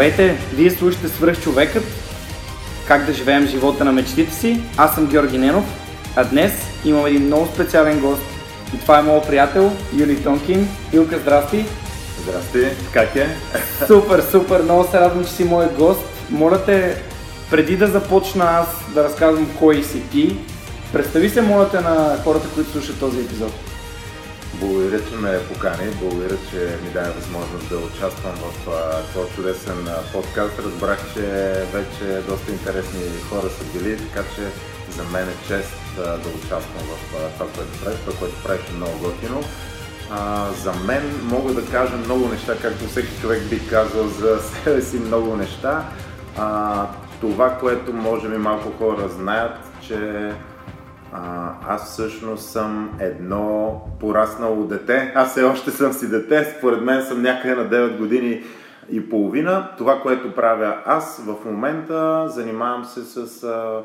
Здравейте! Вие слушате Свръх човекът, как да живеем живота на мечтите си. Аз съм Георги Ненов, а днес имам един много специален гост. И това е моят приятел Юли Тонкин. Илка, здрасти! Здрасти, как е? Супер, супер! Много се радвам, че си мой гост. Моля те, преди да започна аз да разказвам кой си ти, представи се, моля те, на хората, които слушат този епизод. Благодаря, че ме покани, благодаря, че ми даде възможност да участвам в този чудесен подкаст. Разбрах, че вече доста интересни хора са били, така че за мен е чест да участвам в това, което правиш. Това, което правиш е много готино. За мен мога да кажа много неща, както всеки човек би казал за себе си много неща. Това, което може би малко хора знаят, че аз всъщност съм едно пораснало дете. Аз все още съм си дете. Според мен съм някъде на 9 години и половина. Това, което правя аз в момента, занимавам се с а,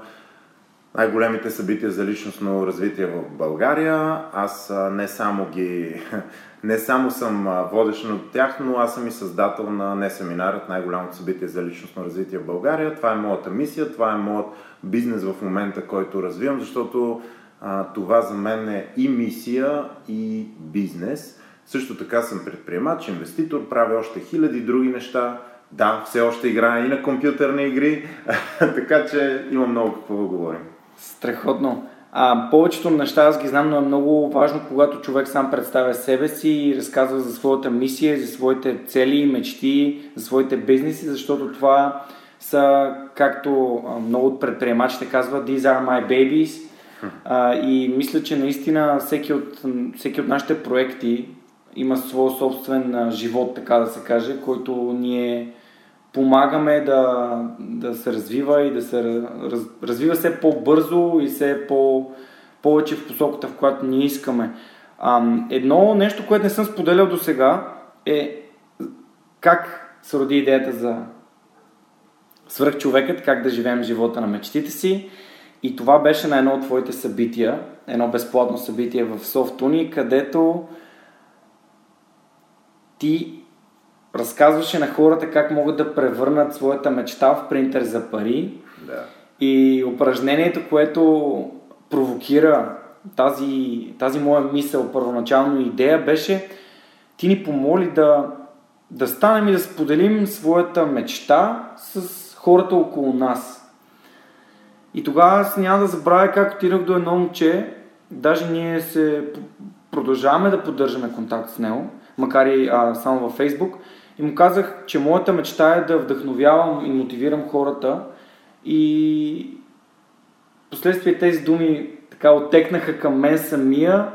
най-големите събития за личностно развитие в България. Аз а, не само ги не само съм водещ от тях, но аз съм и създател на не семинарът, най-голямото събитие за личностно развитие в България. Това е моята мисия, това е моят бизнес в момента, който развивам, защото а, това за мен е и мисия, и бизнес. Също така съм предприемач, инвеститор, правя още хиляди други неща. Да, все още играя и на компютърни игри, така че има много какво да говорим. Страхотно. А, повечето неща аз ги знам, но е много важно, когато човек сам представя себе си и разказва за своята мисия, за своите цели, мечти, за своите бизнеси, защото това са, както много от предприемачите казват, these are my babies. А, и мисля, че наистина всеки от, всеки от нашите проекти има своя собствен живот, така да се каже, който ние помагаме да, да се развива и да се раз, развива все по-бързо и все по, повече в посоката, в която ние искаме. А, едно нещо, което не съм споделял до сега е как се роди идеята за свръхчовекът, как да живеем живота на мечтите си. И това беше на едно от твоите събития, едно безплатно събитие в Софтуни, където ти разказваше на хората как могат да превърнат своята мечта в принтер за пари. Да. И упражнението, което провокира тази, тази моя мисъл, първоначално идея, беше ти ни помоли да, да станем и да споделим своята мечта с хората около нас. И тогава аз няма да забравя как отидох до едно момче, даже ние се продължаваме да поддържаме контакт с него, макар и а, само във Фейсбук, и му казах, че моята мечта е да вдъхновявам и мотивирам хората и последствие тези думи така оттекнаха към мен самия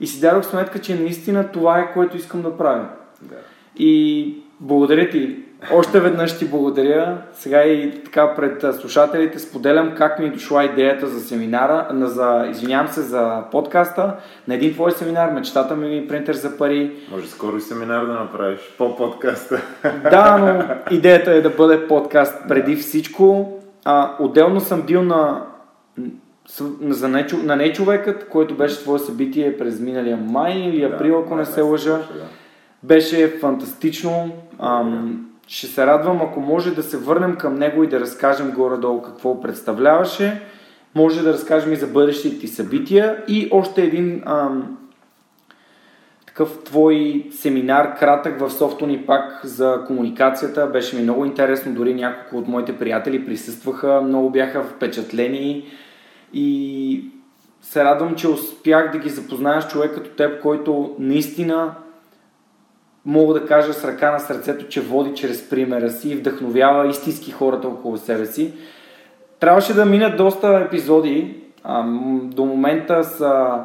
и си дадох сметка, че наистина това е което искам да правя. Да. И благодаря ти. Още веднъж ти благодаря. Сега и така пред слушателите споделям как ми е дошла идеята за семинара, за, извинявам се, за подкаста, на един твой семинар, мечтата ми е принтер за пари. Може скоро и семинар да направиш по подкаста. Да, но идеята е да бъде подкаст преди да. всичко. А, отделно съм бил на, за не, на не човекът, който беше твое събитие през миналия май или април, да, ако не се лъжа. Да. Беше фантастично. Ам, ще се радвам, ако може да се върнем към него и да разкажем горе-долу какво представляваше. Може да разкажем и за бъдещите ти събития. И още един ам, такъв твой семинар, кратък в Софтуни пак за комуникацията. Беше ми много интересно, дори няколко от моите приятели присъстваха, много бяха впечатлени и се радвам, че успях да ги запозная с човек като теб, който наистина мога да кажа с ръка на сърцето, че води чрез примера си и вдъхновява истински хората около себе си. Трябваше да минат доста епизоди. До момента са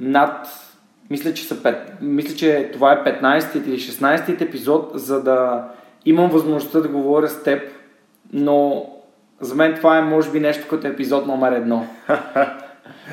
над мисля, че, са 5, мисля, че това е 15 или 16 епизод, за да имам възможността да говоря с теб, но за мен това е може би нещо като епизод номер едно.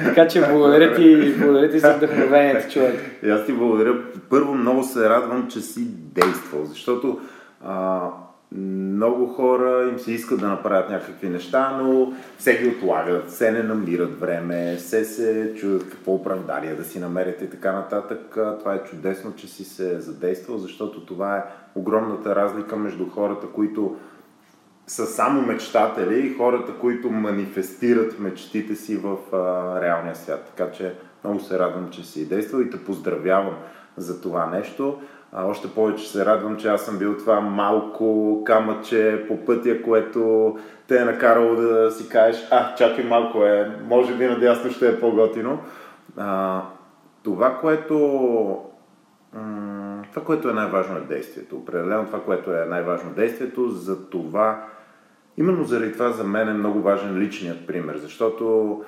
така че благодаря ти, благодаря ти за вдъхновението, човек. И аз ти благодаря. Първо много се радвам, че си действал, защото а, много хора им се искат да направят някакви неща, но все ги отлагат, все не намират време, все се чудят какво оправдание да си намерят и така нататък. Това е чудесно, че си се задействал, защото това е огромната разлика между хората, които са само мечтатели и хората, които манифестират мечтите си в а, реалния свят. Така че много се радвам, че си действал и те поздравявам за това нещо. А, още повече се радвам, че аз съм бил това малко камъче по пътя, което те е накарало да си кажеш, а, чакай малко е, може би надясно ще е по-готино. А, това, което това, което е най-важно е действието. Определено това, което е най-важно действието, за това, именно заради това за мен е много важен личният пример, защото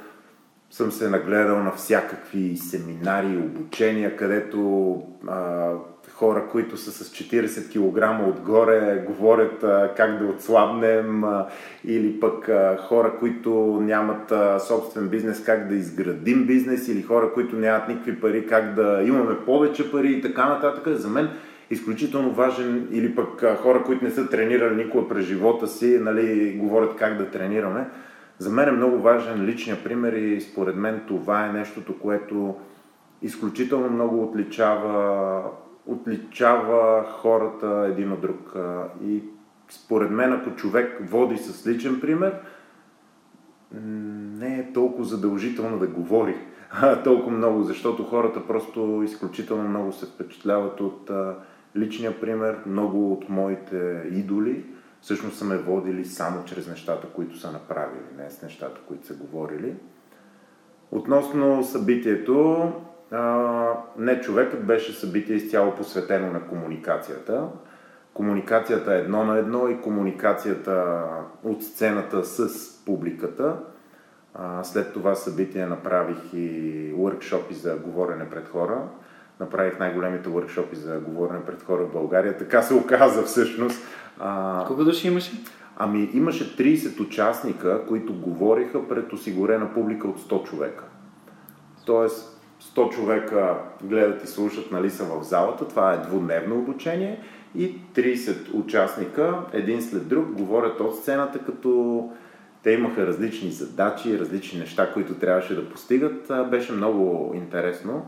съм се нагледал на всякакви семинари, обучения, където а, хора, които са с 40 кг отгоре, говорят а, как да отслабнем, а, или пък а, хора, които нямат а, собствен бизнес, как да изградим бизнес, или хора, които нямат никакви пари, как да имаме повече пари и така нататък. За мен изключително важен, или пък хора, които не са тренирали никога през живота си, нали, говорят как да тренираме. За мен е много важен личния пример и според мен това е нещото, което изключително много отличава отличава хората един от друг. И според мен, ако човек води с личен пример, не е толкова задължително да говори толкова много, защото хората просто изключително много се впечатляват от личния пример. Много от моите идоли всъщност са ме водили само чрез нещата, които са направили, не с нещата, които са говорили. Относно събитието, не човекът беше събитие изцяло посветено на комуникацията. Комуникацията едно на едно и комуникацията от сцената с публиката. След това събитие направих и уркшопи за говорене пред хора. Направих най-големите уркшопи за говорене пред хора в България. Така се оказа всъщност. А... Колко души имаше? Ами имаше 30 участника, които говориха пред осигурена публика от 100 човека. Тоест, 100 човека гледат и слушат, нали са в залата, това е двудневно обучение и 30 участника, един след друг, говорят от сцената, като те имаха различни задачи, различни неща, които трябваше да постигат. Беше много интересно.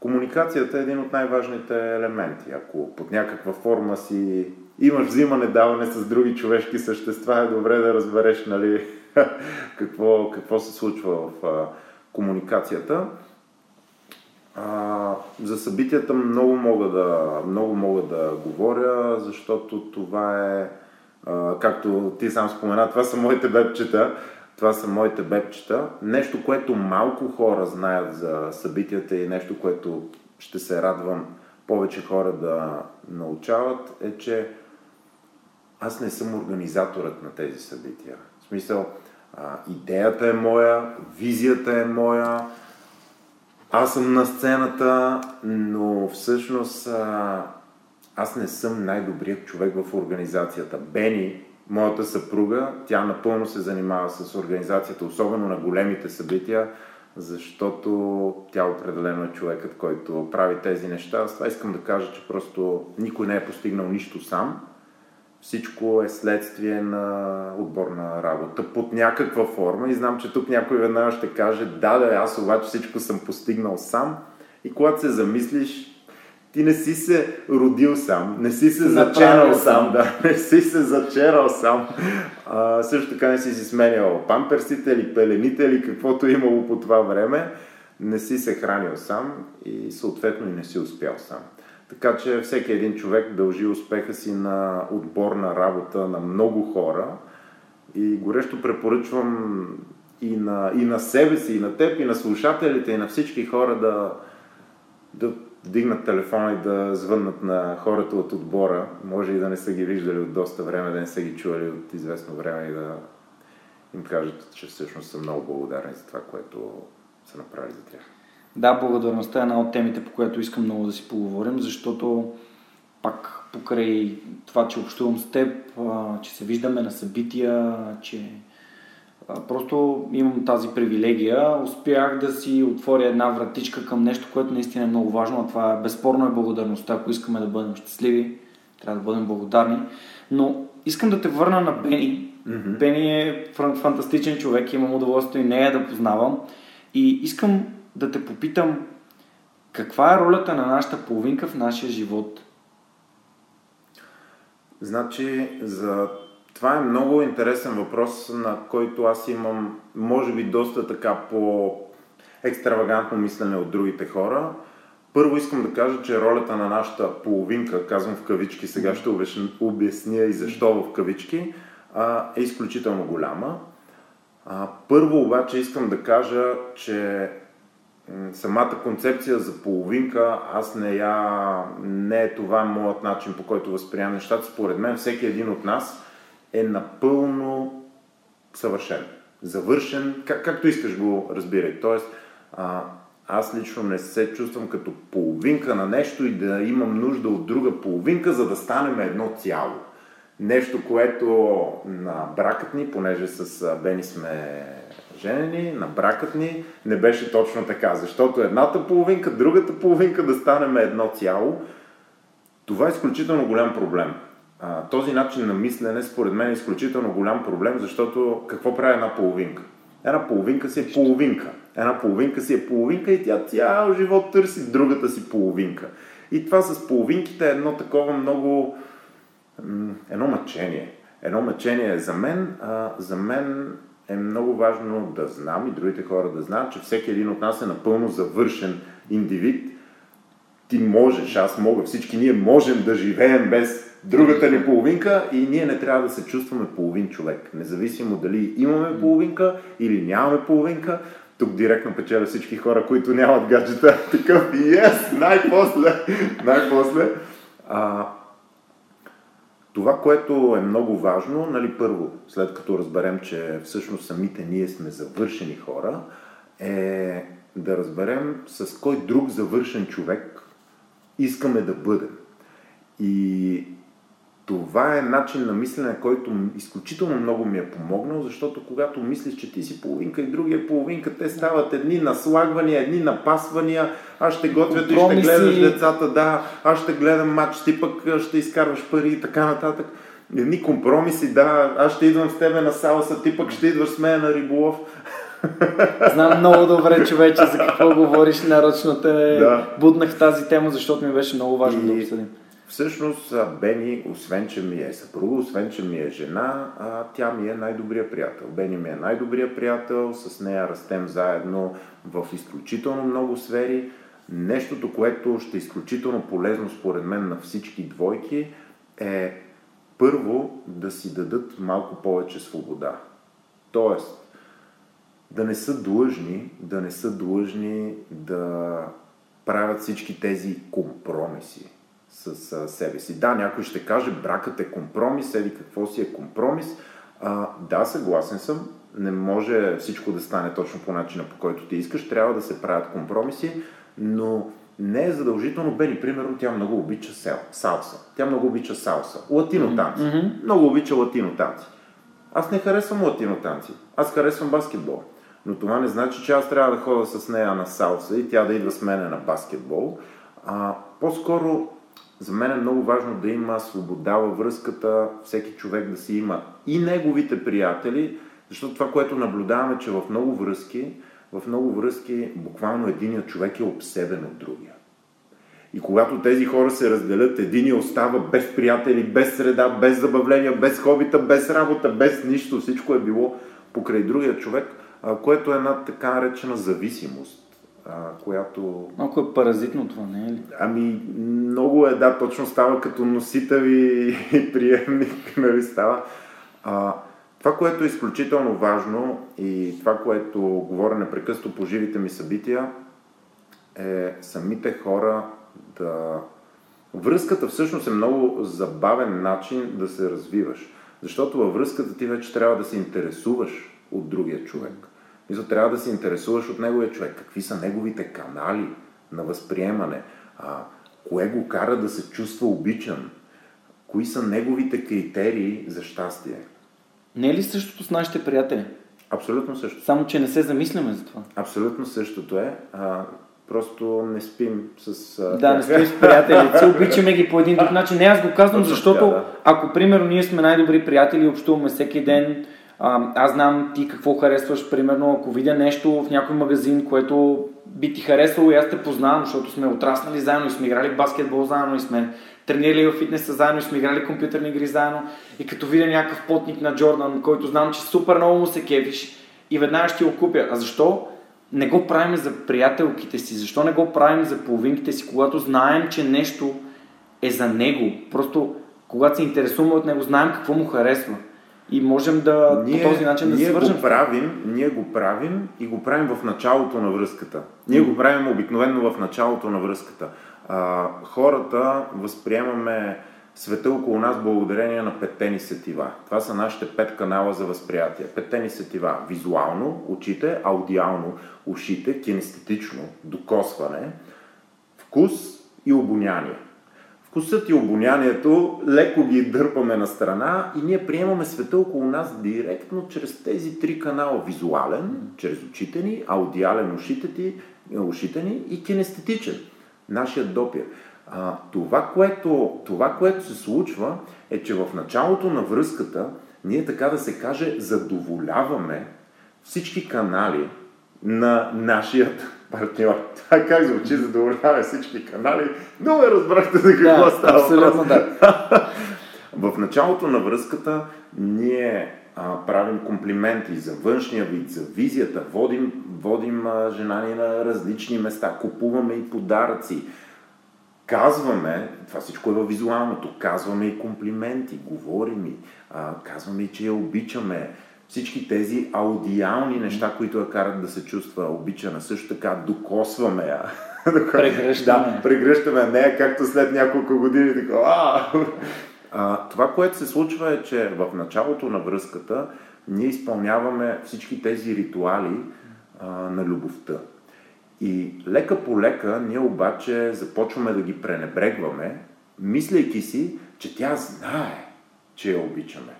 Комуникацията е един от най-важните елементи. Ако под някаква форма си имаш взимане-даване с други човешки същества, е добре да разбереш нали, какво, какво се случва в комуникацията. А, за събитията много мога, да, много мога да говоря, защото това е, а, както ти сам спомена, това са моите бебчета. Това са моите бебчета. Нещо, което малко хора знаят за събитията и нещо, което ще се радвам повече хора да научават, е, че аз не съм организаторът на тези събития. В смисъл, а, идеята е моя, визията е моя, аз съм на сцената, но всъщност а, аз не съм най-добрият човек в организацията. Бени, моята съпруга, тя напълно се занимава с организацията, особено на големите събития, защото тя определено е човекът, който прави тези неща. С това искам да кажа, че просто никой не е постигнал нищо сам. Всичко е следствие на отборна работа под някаква форма. И знам, че тук някой веднага ще каже да, да, аз обаче всичко съм постигнал сам. И когато се замислиш, ти не си се родил сам, не си се зачерал сам, да, не си се зачерал сам. А, също така не си си сменял памперсите или пелените или каквото е имало по това време. не си се хранил сам и съответно и не си успял сам. Така че всеки един човек дължи успеха си на отборна работа на много хора и горещо препоръчвам и на, и на себе си, и на теб, и на слушателите, и на всички хора да, да вдигнат телефона и да звъннат на хората от отбора. Може и да не са ги виждали от доста време, да не са ги чували от известно време и да им кажат, че всъщност са много благодарни за това, което са направили за тях. Да, благодарността е една от темите, по която искам много да си поговорим, защото пак покрай това, че общувам с теб, че се виждаме на събития, че просто имам тази привилегия, успях да си отворя една вратичка към нещо, което наистина е много важно, а това е безспорно е благодарността. Ако искаме да бъдем щастливи, трябва да бъдем благодарни. Но искам да те върна на Бени. Mm-hmm. Бени е фантастичен човек, имам удоволствие и нея да познавам. И искам да те попитам, каква е ролята на нашата половинка в нашия живот? Значи, за това е много интересен въпрос, на който аз имам, може би, доста така по екстравагантно мислене от другите хора. Първо искам да кажа, че ролята на нашата половинка, казвам в кавички, сега ще обясня и защо в кавички, е изключително голяма. Първо обаче искам да кажа, че самата концепция за половинка, аз не я, не е това моят начин по който възприемам нещата. Според мен всеки един от нас е напълно съвършен, завършен, как, както искаш го разбирай. Тоест, а, аз лично не се чувствам като половинка на нещо и да имам нужда от друга половинка, за да станем едно цяло. Нещо, което на бракът ни, понеже с Бени сме женени, на бракът ни, не беше точно така. Защото едната половинка, другата половинка да станем едно цяло, това е изключително голям проблем. А, този начин на мислене, според мен, е изключително голям проблем, защото какво прави една половинка? Една половинка си е половинка. Една половинка си е половинка и тя цял живот търси другата си половинка. И това с половинките е едно такова много... едно мъчение. Едно мъчение за мен. А, за мен е много важно да знам и другите хора да знаят, че всеки един от нас е напълно завършен индивид. Ти можеш, аз мога, всички ние можем да живеем без другата ни половинка и ние не трябва да се чувстваме половин човек. Независимо дали имаме половинка или нямаме половинка, тук директно печеля всички хора, които нямат гаджета. Такъв, yes, най-после, най-после. А, това, което е много важно, нали, първо, след като разберем, че всъщност самите ние сме завършени хора, е да разберем с кой друг завършен човек искаме да бъдем. И това е начин на мислене, който изключително много ми е помогнал, защото когато мислиш, че ти си половинка и другия половинка, те стават едни наслагвания, едни напасвания, аз ще готвя, ти ще гледаш децата, да, аз ще гледам матч, ти пък ще изкарваш пари и така нататък. Едни компромиси, да, аз ще идвам с тебе на салса, ти пък ще идваш с мен на риболов. Знам много добре, човече, за какво говориш, нарочно те да. буднах тази тема, защото ми беше много важно и... да обсъдим. Всъщност Бени, освен че ми е съпруга, освен че ми е жена, тя ми е най-добрия приятел. Бени ми е най-добрия приятел, с нея растем заедно в изключително много сфери. Нещото, което ще е изключително полезно според мен на всички двойки е първо да си дадат малко повече свобода. Тоест, да не са длъжни, да не са длъжни да правят всички тези компромиси с а, себе си. Да, някой ще каже, бракът е компромис, еди какво си е компромис. А, да, съгласен съм, не може всичко да стане точно по начина, по който ти искаш, трябва да се правят компромиси, но не е задължително. Бени, примерно, тя много обича сел, салса. Тя много обича салса. Латино танци. Mm-hmm. Много обича латино танци. Аз не харесвам латино танци. Аз харесвам баскетбол. Но това не значи, че аз трябва да ходя с нея на салса и тя да идва с мене на баскетбол. А, по-скоро за мен е много важно да има свобода във връзката, всеки човек да си има и неговите приятели, защото това, което наблюдаваме, че в много връзки, в много връзки буквално единият човек е обсебен от другия. И когато тези хора се разделят, един остава без приятели, без среда, без забавления, без хобита, без работа, без нищо. Всичко е било покрай другия човек, което е една така наречена зависимост. А, която... Малко е паразитно това, не е ли? Ами, много е, да, точно става като носител и, и приемник, нали става. А, това, което е изключително важно и това, което говоря непрекъснато по живите ми събития, е самите хора да... Връзката всъщност е много забавен начин да се развиваш. Защото във връзката ти вече трябва да се интересуваш от другия човек. Мисля, трябва да се интересуваш от неговия човек. Какви са неговите канали на възприемане? А, кое го кара да се чувства обичан? Кои са неговите критерии за щастие? Не е ли същото с нашите приятели? Абсолютно също. Само, че не се замисляме за това. Абсолютно същото е. А, просто не спим с... А, Да, не спим с приятелите обичаме ги по един друг начин. Не, аз го казвам, защото да. ако, примерно, ние сме най-добри приятели и общуваме всеки ден, аз знам ти какво харесваш, примерно, ако видя нещо в някой магазин, което би ти харесало и аз те познавам, защото сме отраснали заедно и сме играли баскетбол заедно и сме тренирали в фитнеса заедно и сме играли компютърни игри заедно и като видя някакъв потник на Джордан, който знам, че супер много му се кефиш и веднага ще го купя. А защо не го правим за приятелките си? Защо не го правим за половинките си, когато знаем, че нещо е за него? Просто когато се интересуваме от него, знаем какво му харесва. И можем да по този начин да ние се свържем. го правим, ние го правим и го правим в началото на връзката. Ние го правим обикновено в началото на връзката. А, хората възприемаме света около нас благодарение на петте ни сетива. Това са нашите пет канала за възприятие. Петте ни сетива. Визуално, очите, аудиално, ушите, кинестетично, докосване, вкус и обоняние. Вкусът и обонянието леко ги дърпаме на страна и ние приемаме света около нас директно чрез тези три канала. Визуален, чрез очите ни, аудиален, ушите, ти, ушите ни и кинестетичен, нашият допир. А, това, което, това, което се случва е, че в началото на връзката ние така да се каже задоволяваме всички канали на нашият партньор. Това как звучи, задоволяваме всички канали. Но ме разбрахте за какво Да, става абсолютно да. В началото на връзката ние а, правим комплименти за външния вид, за визията, водим, водим а, жена ни на различни места, купуваме и подаръци, казваме, това всичко е във визуалното, казваме и комплименти, говорим и а, казваме и, че я обичаме. Всички тези аудиални неща, които я карат да се чувства обичана, също така докосваме я. Прегръщаме. Да, прегръщаме нея, както след няколко години. Такова, а! А, това, което се случва е, че в началото на връзката ние изпълняваме всички тези ритуали а, на любовта. И лека по лека ние обаче започваме да ги пренебрегваме, мислейки си, че тя знае, че я обичаме.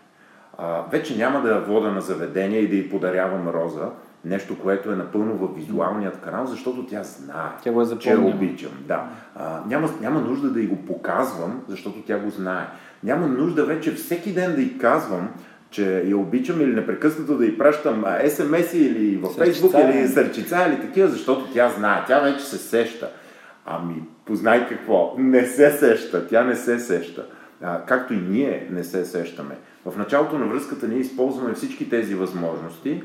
А, вече няма да я вода на заведение и да й подарявам роза, нещо, което е напълно в визуалният канал, защото тя знае, Тя го е че я обичам. Да. А, няма, няма нужда да й го показвам, защото тя го знае. Няма нужда вече всеки ден да й казвам, че я обичам или непрекъснато да й пращам SMS или в. Facebook или сърчица или такива, защото тя знае. Тя вече се сеща. Ами, познай какво. Не се сеща. Тя не се сеща. А, както и ние не се сещаме. В началото на връзката ние използваме всички тези възможности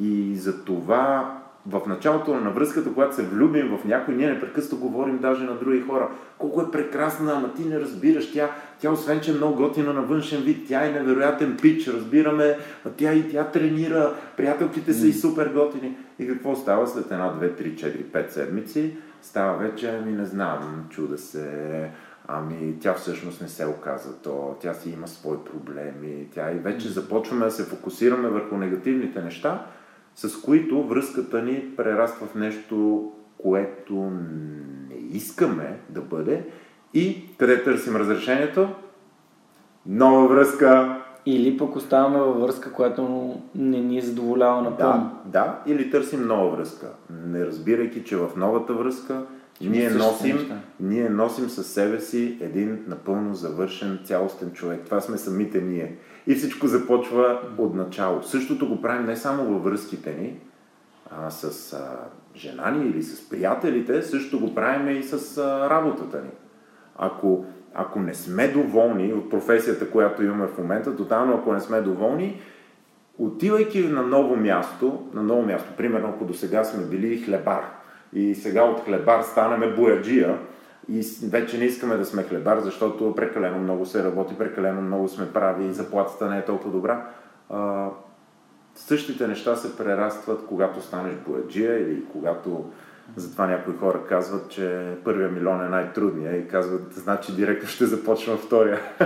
и за това в началото на връзката, когато се влюбим в някой, ние непрекъснато говорим даже на други хора. Колко е прекрасна, ама ти не разбираш. Тя, тя освен, че е много готина на външен вид, тя е невероятен пич, разбираме. А тя и тя тренира, приятелките са и супер готини. И какво става след една, две, три, четири, пет седмици? Става вече, ами не знам, чуда се, ами тя всъщност не се оказа то, тя си има свои проблеми, тя и вече започваме да се фокусираме върху негативните неща, с които връзката ни прераства в нещо, което не искаме да бъде и къде търсим разрешението? Нова връзка. Или пък оставаме във връзка, която не ни задоволява напълно. Да, да, или търсим нова връзка. Не разбирайки, че в новата връзка ние носим, неща. ние носим със себе си един напълно завършен, цялостен човек. Това сме самите ние. И всичко започва от начало. Същото го правим не само във връзките ни, а, с а, жена ни или с приятелите, също го правим и с а, работата ни. Ако, ако не сме доволни от професията, която имаме в момента, тотално ако не сме доволни, отивайки на ново място, на ново място, примерно ако до сега сме били хлебар И сега от хлебар станаме бояджия и вече не искаме да сме хлебар, защото прекалено много се работи, прекалено много сме прави и заплатата не е толкова добра. А, същите неща се прерастват, когато станеш бояджия или когато затова някои хора казват, че първия милион е най-трудния и казват, значи директно ще започна втория.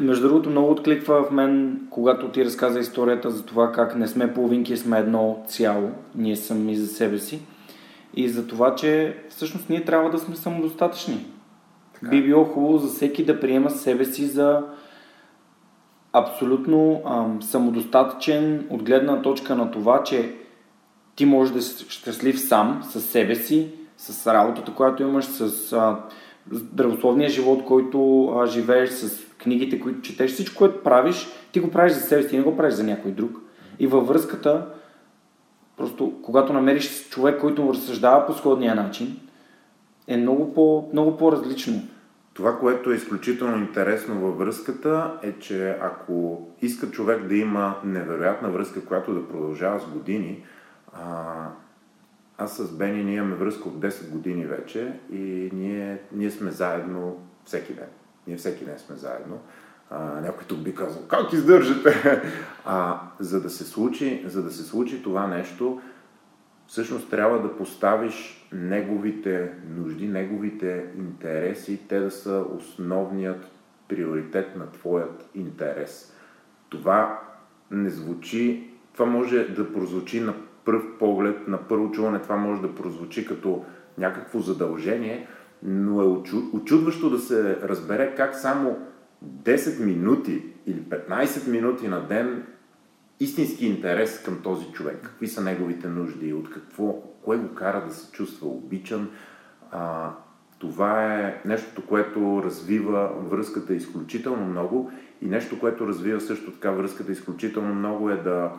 Между другото, много откликва в мен, когато ти разказа историята за това как не сме половинки, сме едно цяло, ние сами за себе си. И за това, че всъщност ние трябва да сме самодостатъчни. Така. Би било хубаво за всеки да приема себе си за абсолютно ам, самодостатъчен от гледна точка на това, че ти можеш да си щастлив сам, с себе си, с работата, която имаш, с а, здравословния живот, който а, живееш, с книгите, които четеш, всичко, което правиш, ти го правиш за себе си, ти не го правиш за някой друг. И във връзката, просто когато намериш човек, който разсъждава по сходния начин, е много, по, много по-различно. Това, което е изключително интересно във връзката е, че ако иска човек да има невероятна връзка, която да продължава с години, а, аз с Бени ние имаме връзка от 10 години вече и ние, ние сме заедно всеки ден. Ние всеки ден сме заедно. А, някой тук би казал, как издържате? А, за, да се случи, за да се случи това нещо, всъщност трябва да поставиш неговите нужди, неговите интереси, те да са основният приоритет на твоят интерес. Това не звучи, това може да прозвучи на пръв поглед, на първо чуване, това може да прозвучи като някакво задължение, но е очудващо да се разбере как само 10 минути или 15 минути на ден истински интерес към този човек. Какви са неговите нужди, от какво, кое го кара да се чувства обичан. А, това е нещото, което развива връзката изключително много и нещо, което развива също така връзката изключително много е да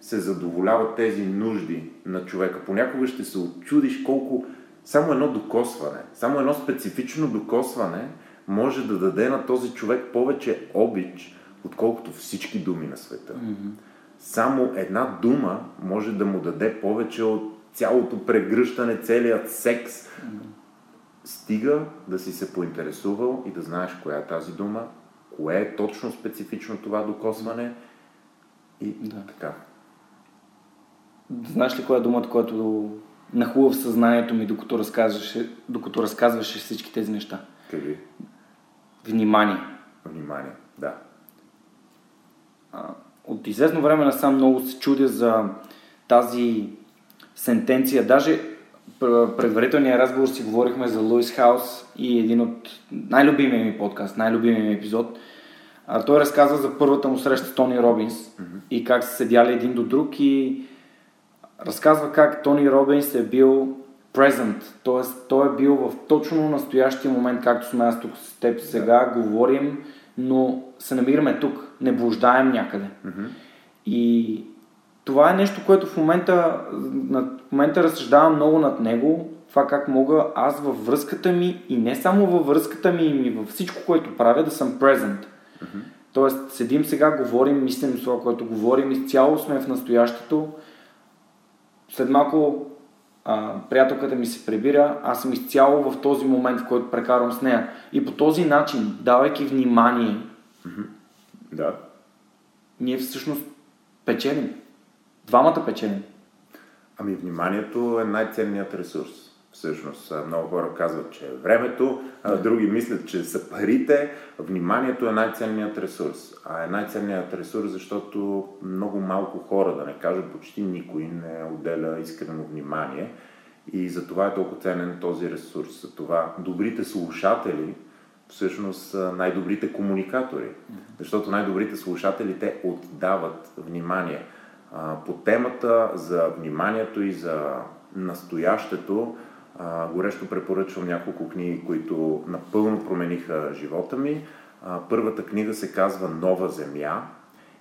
се задоволяват тези нужди на човека. Понякога ще се очудиш колко само едно докосване, само едно специфично докосване може да даде на този човек повече обич, отколкото всички думи на света. Mm-hmm. Само една дума може да му даде повече от цялото прегръщане, целият секс. Mm-hmm. Стига да си се поинтересувал и да знаеш коя е тази дума, кое е точно специфично това докосване и да. така. Знаеш ли коя е думата, която нахлува в съзнанието ми, докато разказваше, докато разказваше всички тези неща? Кажи. Внимание. Внимание, да. От известно време насам много се чудя за тази сентенция. Даже предварителния разговор си говорихме за Луис Хаус и един от най-любимия ми подкаст, най-любимия ми епизод. А, той разказва за първата му среща с Тони Робинс mm-hmm. и как са седяли един до друг и разказва как Тони Робинс е бил present, т.е. той е бил в точно настоящия момент, както сме аз тук с теб сега, да. говорим, но се намираме тук, не блуждаем някъде. Mm-hmm. И това е нещо, което в момента, в момента разсъждавам много над него, това как мога аз във връзката ми и не само във връзката ми, и във всичко, което правя, да съм present. Mm-hmm. Тоест, седим сега, говорим, мислим това, което говорим, изцяло сме в настоящето, след малко а, приятелката ми се прибира, аз съм изцяло в този момент, в който прекарвам с нея. И по този начин, давайки внимание, mm-hmm. да. ние всъщност печелим. Двамата печелим. Ами вниманието е най-ценният ресурс всъщност. Много хора казват, че е времето, а други мислят, че са парите. Вниманието е най-ценният ресурс. А е най-ценният ресурс, защото много малко хора, да не кажа почти никой, не отделя искрено внимание. И за това е толкова ценен този ресурс. За това добрите слушатели всъщност са най-добрите комуникатори. Защото най-добрите слушатели те отдават внимание. По темата за вниманието и за настоящето, горещо препоръчвам няколко книги, които напълно промениха живота ми. А, първата книга се казва Нова земя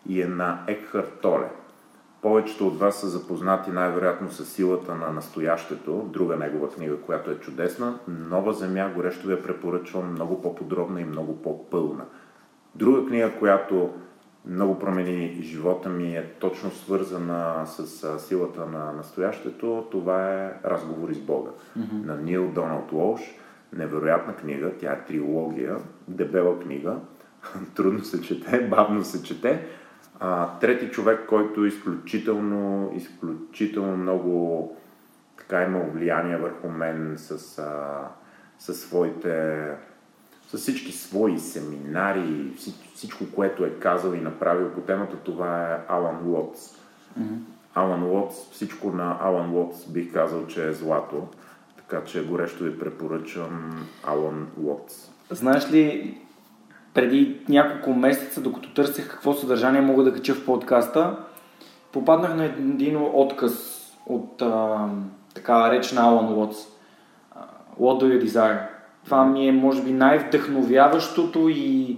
и е на Екхарт Толе. Повечето от вас са запознати най-вероятно с силата на настоящето, друга негова книга, която е чудесна. Нова земя, горещо ви я препоръчвам, много по-подробна и много по-пълна. Друга книга, която много промени живота ми е точно свързана с силата на настоящето, това е Разговори с Бога mm-hmm. на Нил Доналд Лоуш. Невероятна книга, тя е трилогия, дебела книга, трудно се чете, бавно се чете. А, трети човек, който изключително, изключително много така има влияние върху мен с, а, с своите с всички свои семинари, всичко, което е казал и направил по темата, това е Алан Уотс. Mm-hmm. Алан Уотс, всичко на Алан Уотс бих казал, че е злато, така че горещо ви препоръчвам Алан Уотс. Знаеш ли, преди няколко месеца, докато търсех какво съдържание мога да кача в подкаста, попаднах на един отказ от а, така реч на Алан Уотс. What do you desire? Това ми е, може би, най-вдъхновяващото и,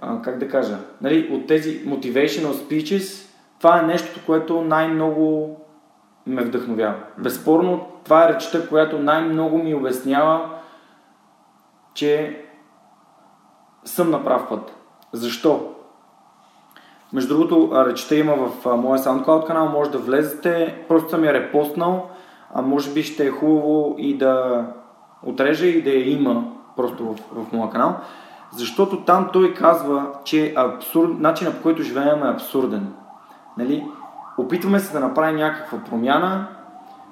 а, как да кажа, нали, от тези motivational speeches, това е нещото, което най-много ме вдъхновява. Безспорно, това е речта, която най-много ми обяснява, че съм на прав път. Защо? Между другото, речта има в моя SoundCloud канал, може да влезете, просто съм я репостнал, а може би ще е хубаво и да отрежа и да я има просто в, в моя канал, защото там той казва, че абсурд, начинът по който живеем е абсурден. Нали? Опитваме се да направим някаква промяна,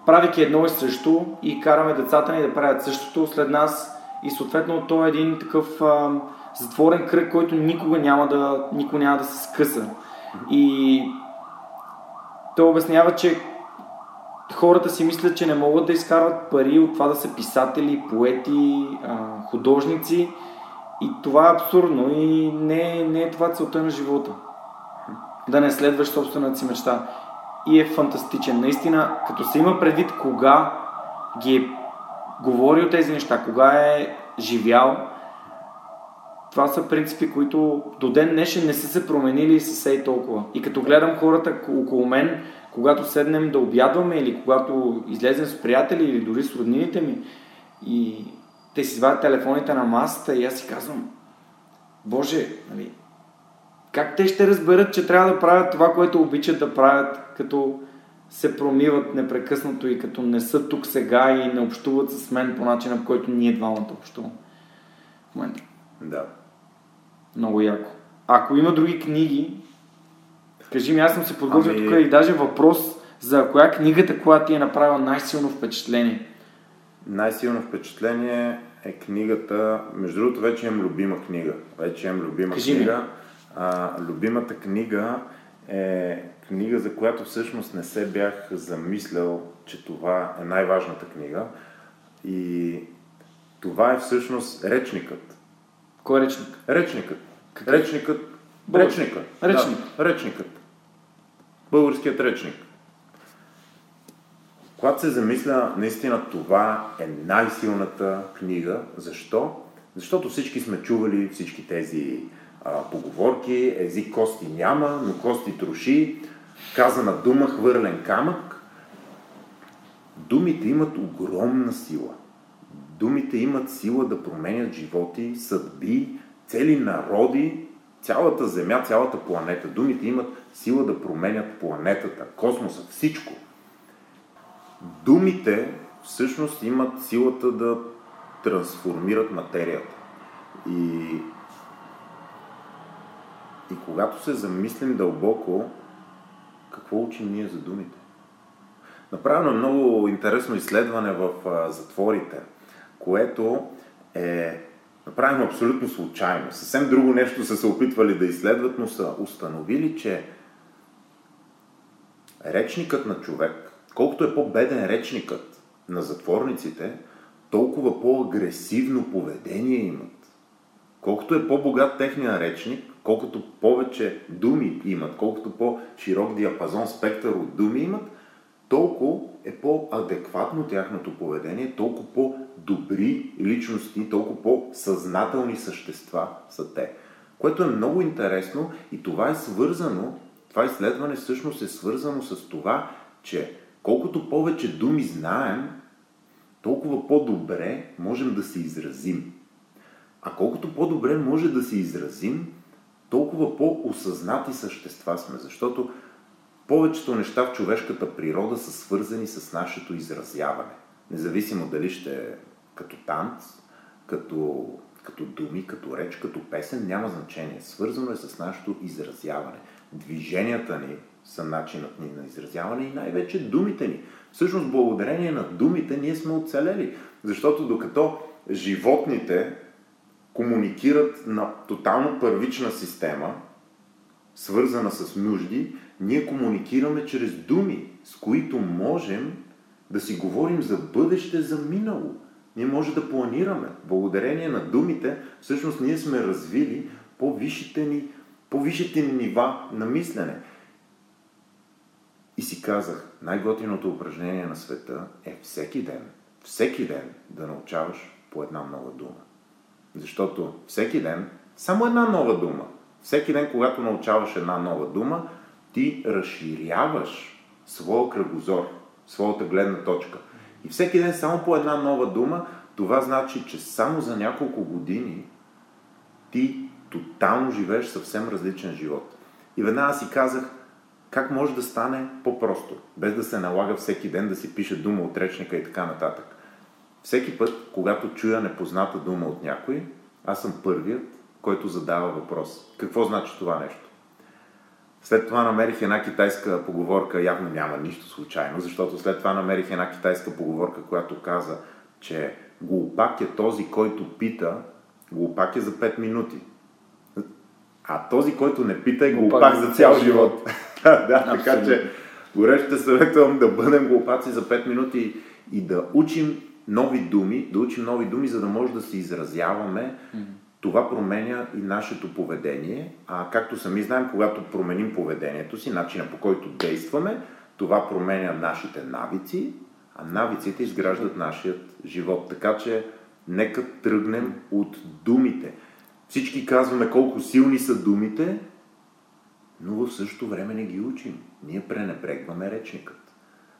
правейки едно и също и караме децата ни да правят същото след нас и съответно то е един такъв а, затворен кръг, който никога няма да, никога няма да се скъса. И той обяснява, че хората си мислят, че не могат да изкарват пари от това да са писатели, поети, художници. И това е абсурдно и не, не е това целта на живота. Да не следваш собствената си мечта. И е фантастичен. Наистина, като се има предвид кога ги е говорил тези неща, кога е живял, това са принципи, които до ден днешен не са се променили се и толкова. И като гледам хората около мен, когато седнем да обядваме или когато излезем с приятели или дори с роднините ми и те си извадят телефоните на масата и аз си казвам, Боже, нали, как те ще разберат, че трябва да правят това, което обичат да правят, като се промиват непрекъснато и като не са тук сега и не общуват с мен по начина, по който ние двамата общуваме. В момента. Да. Много яко. Ако има други книги, Кажи ми, аз съм се подготвил ами... тук и даже въпрос за коя книгата, която ти е направила най-силно впечатление. Най-силно впечатление е книгата, между другото вече имам любима книга. Вече имам любима Кажи книга. Ми. А, любимата книга е книга, за която всъщност не се бях замислял, че това е най-важната книга. И това е всъщност речникът. Кой е речник? Речникът. Какъв? Речникът. Речникът. Речник. Да, речникът българският речник. Когато се замисля, наистина това е най-силната книга. Защо? Защото всички сме чували всички тези а, поговорки, език кости няма, но кости троши, казана дума хвърлен камък. Думите имат огромна сила. Думите имат сила да променят животи, съдби, цели народи, цялата Земя, цялата планета. Думите имат сила да променят планетата, космоса, всичко. Думите всъщност имат силата да трансформират материята. И, и когато се замислим дълбоко, какво учим ние за думите? Направено е много интересно изследване в затворите, което е направено абсолютно случайно. Съвсем друго нещо са се опитвали да изследват, но са установили, че речникът на човек, колкото е по-беден речникът на затворниците, толкова по-агресивно поведение имат. Колкото е по-богат техния речник, колкото повече думи имат, колкото по-широк диапазон, спектър от думи имат, толкова е по-адекватно тяхното поведение, толкова по-добри личности, толкова по-съзнателни същества са те. Което е много интересно и това е свързано това изследване всъщност е свързано с това, че колкото повече думи знаем, толкова по-добре можем да се изразим. А колкото по-добре може да се изразим, толкова по-осъзнати същества сме, защото повечето неща в човешката природа са свързани с нашето изразяване. Независимо дали ще е като танц, като, като думи, като реч, като песен, няма значение. Свързано е с нашето изразяване. Движенията ни са начинът ни на изразяване и най-вече думите ни. Всъщност, благодарение на думите ние сме оцелели. Защото докато животните комуникират на тотално първична система, свързана с нужди, ние комуникираме чрез думи, с които можем да си говорим за бъдеще, за минало. Ние може да планираме. Благодарение на думите, всъщност ние сме развили по-висшите ни, по-висшите ни нива на мислене. И си казах, най-готиното упражнение на света е всеки ден, всеки ден да научаваш по една нова дума. Защото всеки ден, само една нова дума, всеки ден, когато научаваш една нова дума, ти разширяваш своя кръгозор, своята гледна точка. И всеки ден само по една нова дума, това значи, че само за няколко години ти тотално живееш съвсем различен живот. И веднага си казах, как може да стане по-просто, без да се налага всеки ден да си пише дума от речника и така нататък. Всеки път, когато чуя непозната дума от някой, аз съм първият, който задава въпрос. Какво значи това нещо? След това намерих една китайска поговорка, явно няма нищо случайно, защото след това намерих една китайска поговорка, която каза, че глупак е този, който пита, глупак е за 5 минути. А този, който не пита, е глупак, за цял живот. да, така че горещо съветвам да бъдем глупаци за 5 минути и да учим нови думи, да учим нови думи, за да може да се изразяваме. Mm-hmm. Това променя и нашето поведение. А както сами знаем, когато променим поведението си, начина по който действаме, това променя нашите навици, а навиците изграждат нашия живот. Така че нека тръгнем от думите. Всички казваме колко силни са думите, но в същото време не ги учим. Ние пренебрегваме речникът.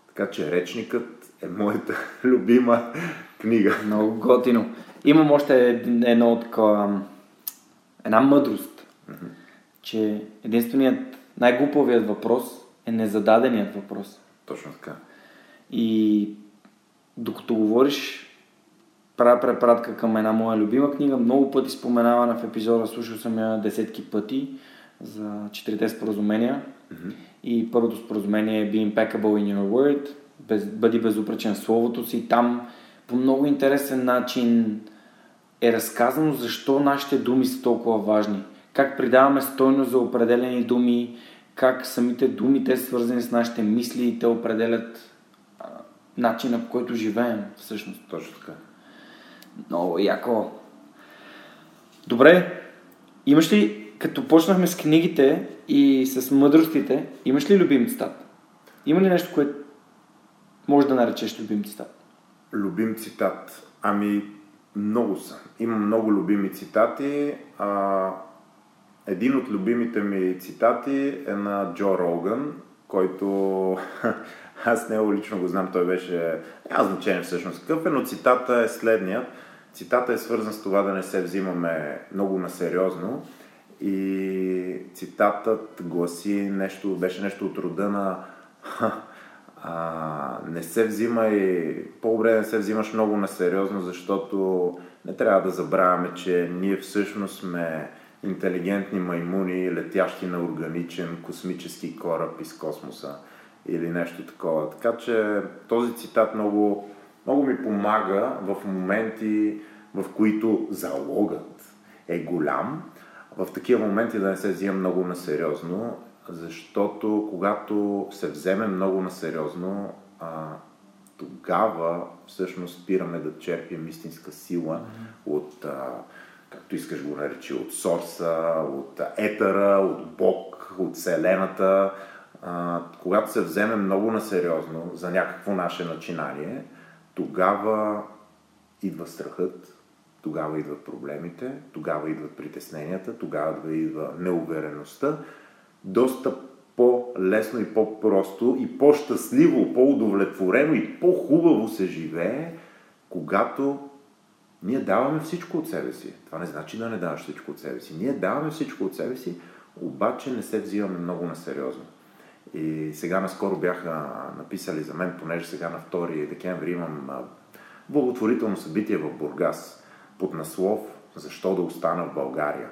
Така че речникът е моята любима книга. Много готино. Имам още едно такова, една мъдрост, mm-hmm. че единственият най-глупавият въпрос е незададеният въпрос. Точно така. И докато говориш, правя препратка към една моя любима книга, много пъти споменавана в епизода, слушал съм я десетки пъти за четирите споразумения. Mm-hmm. И първото споразумение е Be impeccable in your word, без, бъди безупречен в словото си. Там по много интересен начин е разказано защо нашите думи са толкова важни. Как придаваме стойност за определени думи, как самите думи те са свързани с нашите мисли и те определят а, начина по който живеем всъщност. Точно така. Много яко. Добре, имаш ли, като почнахме с книгите и с мъдростите, имаш ли любим цитат? Има ли нещо, което може да наречеш любим цитат? Любим цитат? Ами, много са. Имам много любими цитати. А, един от любимите ми цитати е на Джо Роган, който аз него лично го знам, той беше, няма значение всъщност какъв е, но цитата е следният. Цитата е свързан с това да не се взимаме много насериозно и цитатът гласи нещо, беше нещо от рода на а, не се взима и по-добре не се взимаш много насериозно, защото не трябва да забравяме, че ние всъщност сме интелигентни маймуни, летящи на органичен космически кораб из космоса или нещо такова. Така че този цитат много, много ми помага в моменти, в които залогът е голям, в такива моменти да не се взима много насериозно, защото когато се вземе много насериозно, а, тогава всъщност спираме да черпим истинска сила mm-hmm. от, а, както искаш го наречи, от сорса, от етъра, от Бог, от Вселената. А, когато се вземе много насериозно за някакво наше начинание, тогава идва страхът, тогава идват проблемите, тогава идват притесненията, тогава идва неувереността. Доста по-лесно и по-просто и по-щастливо, по-удовлетворено и по-хубаво се живее, когато Ние даваме всичко от себе си. Това не значи да не даваш всичко от себе си. Ние даваме всичко от себе си, обаче не се взимаме много на сериозно. И сега наскоро бяха написали за мен, понеже сега на 2 декември имам благотворително събитие в Бургас под наслов Защо да остана в България.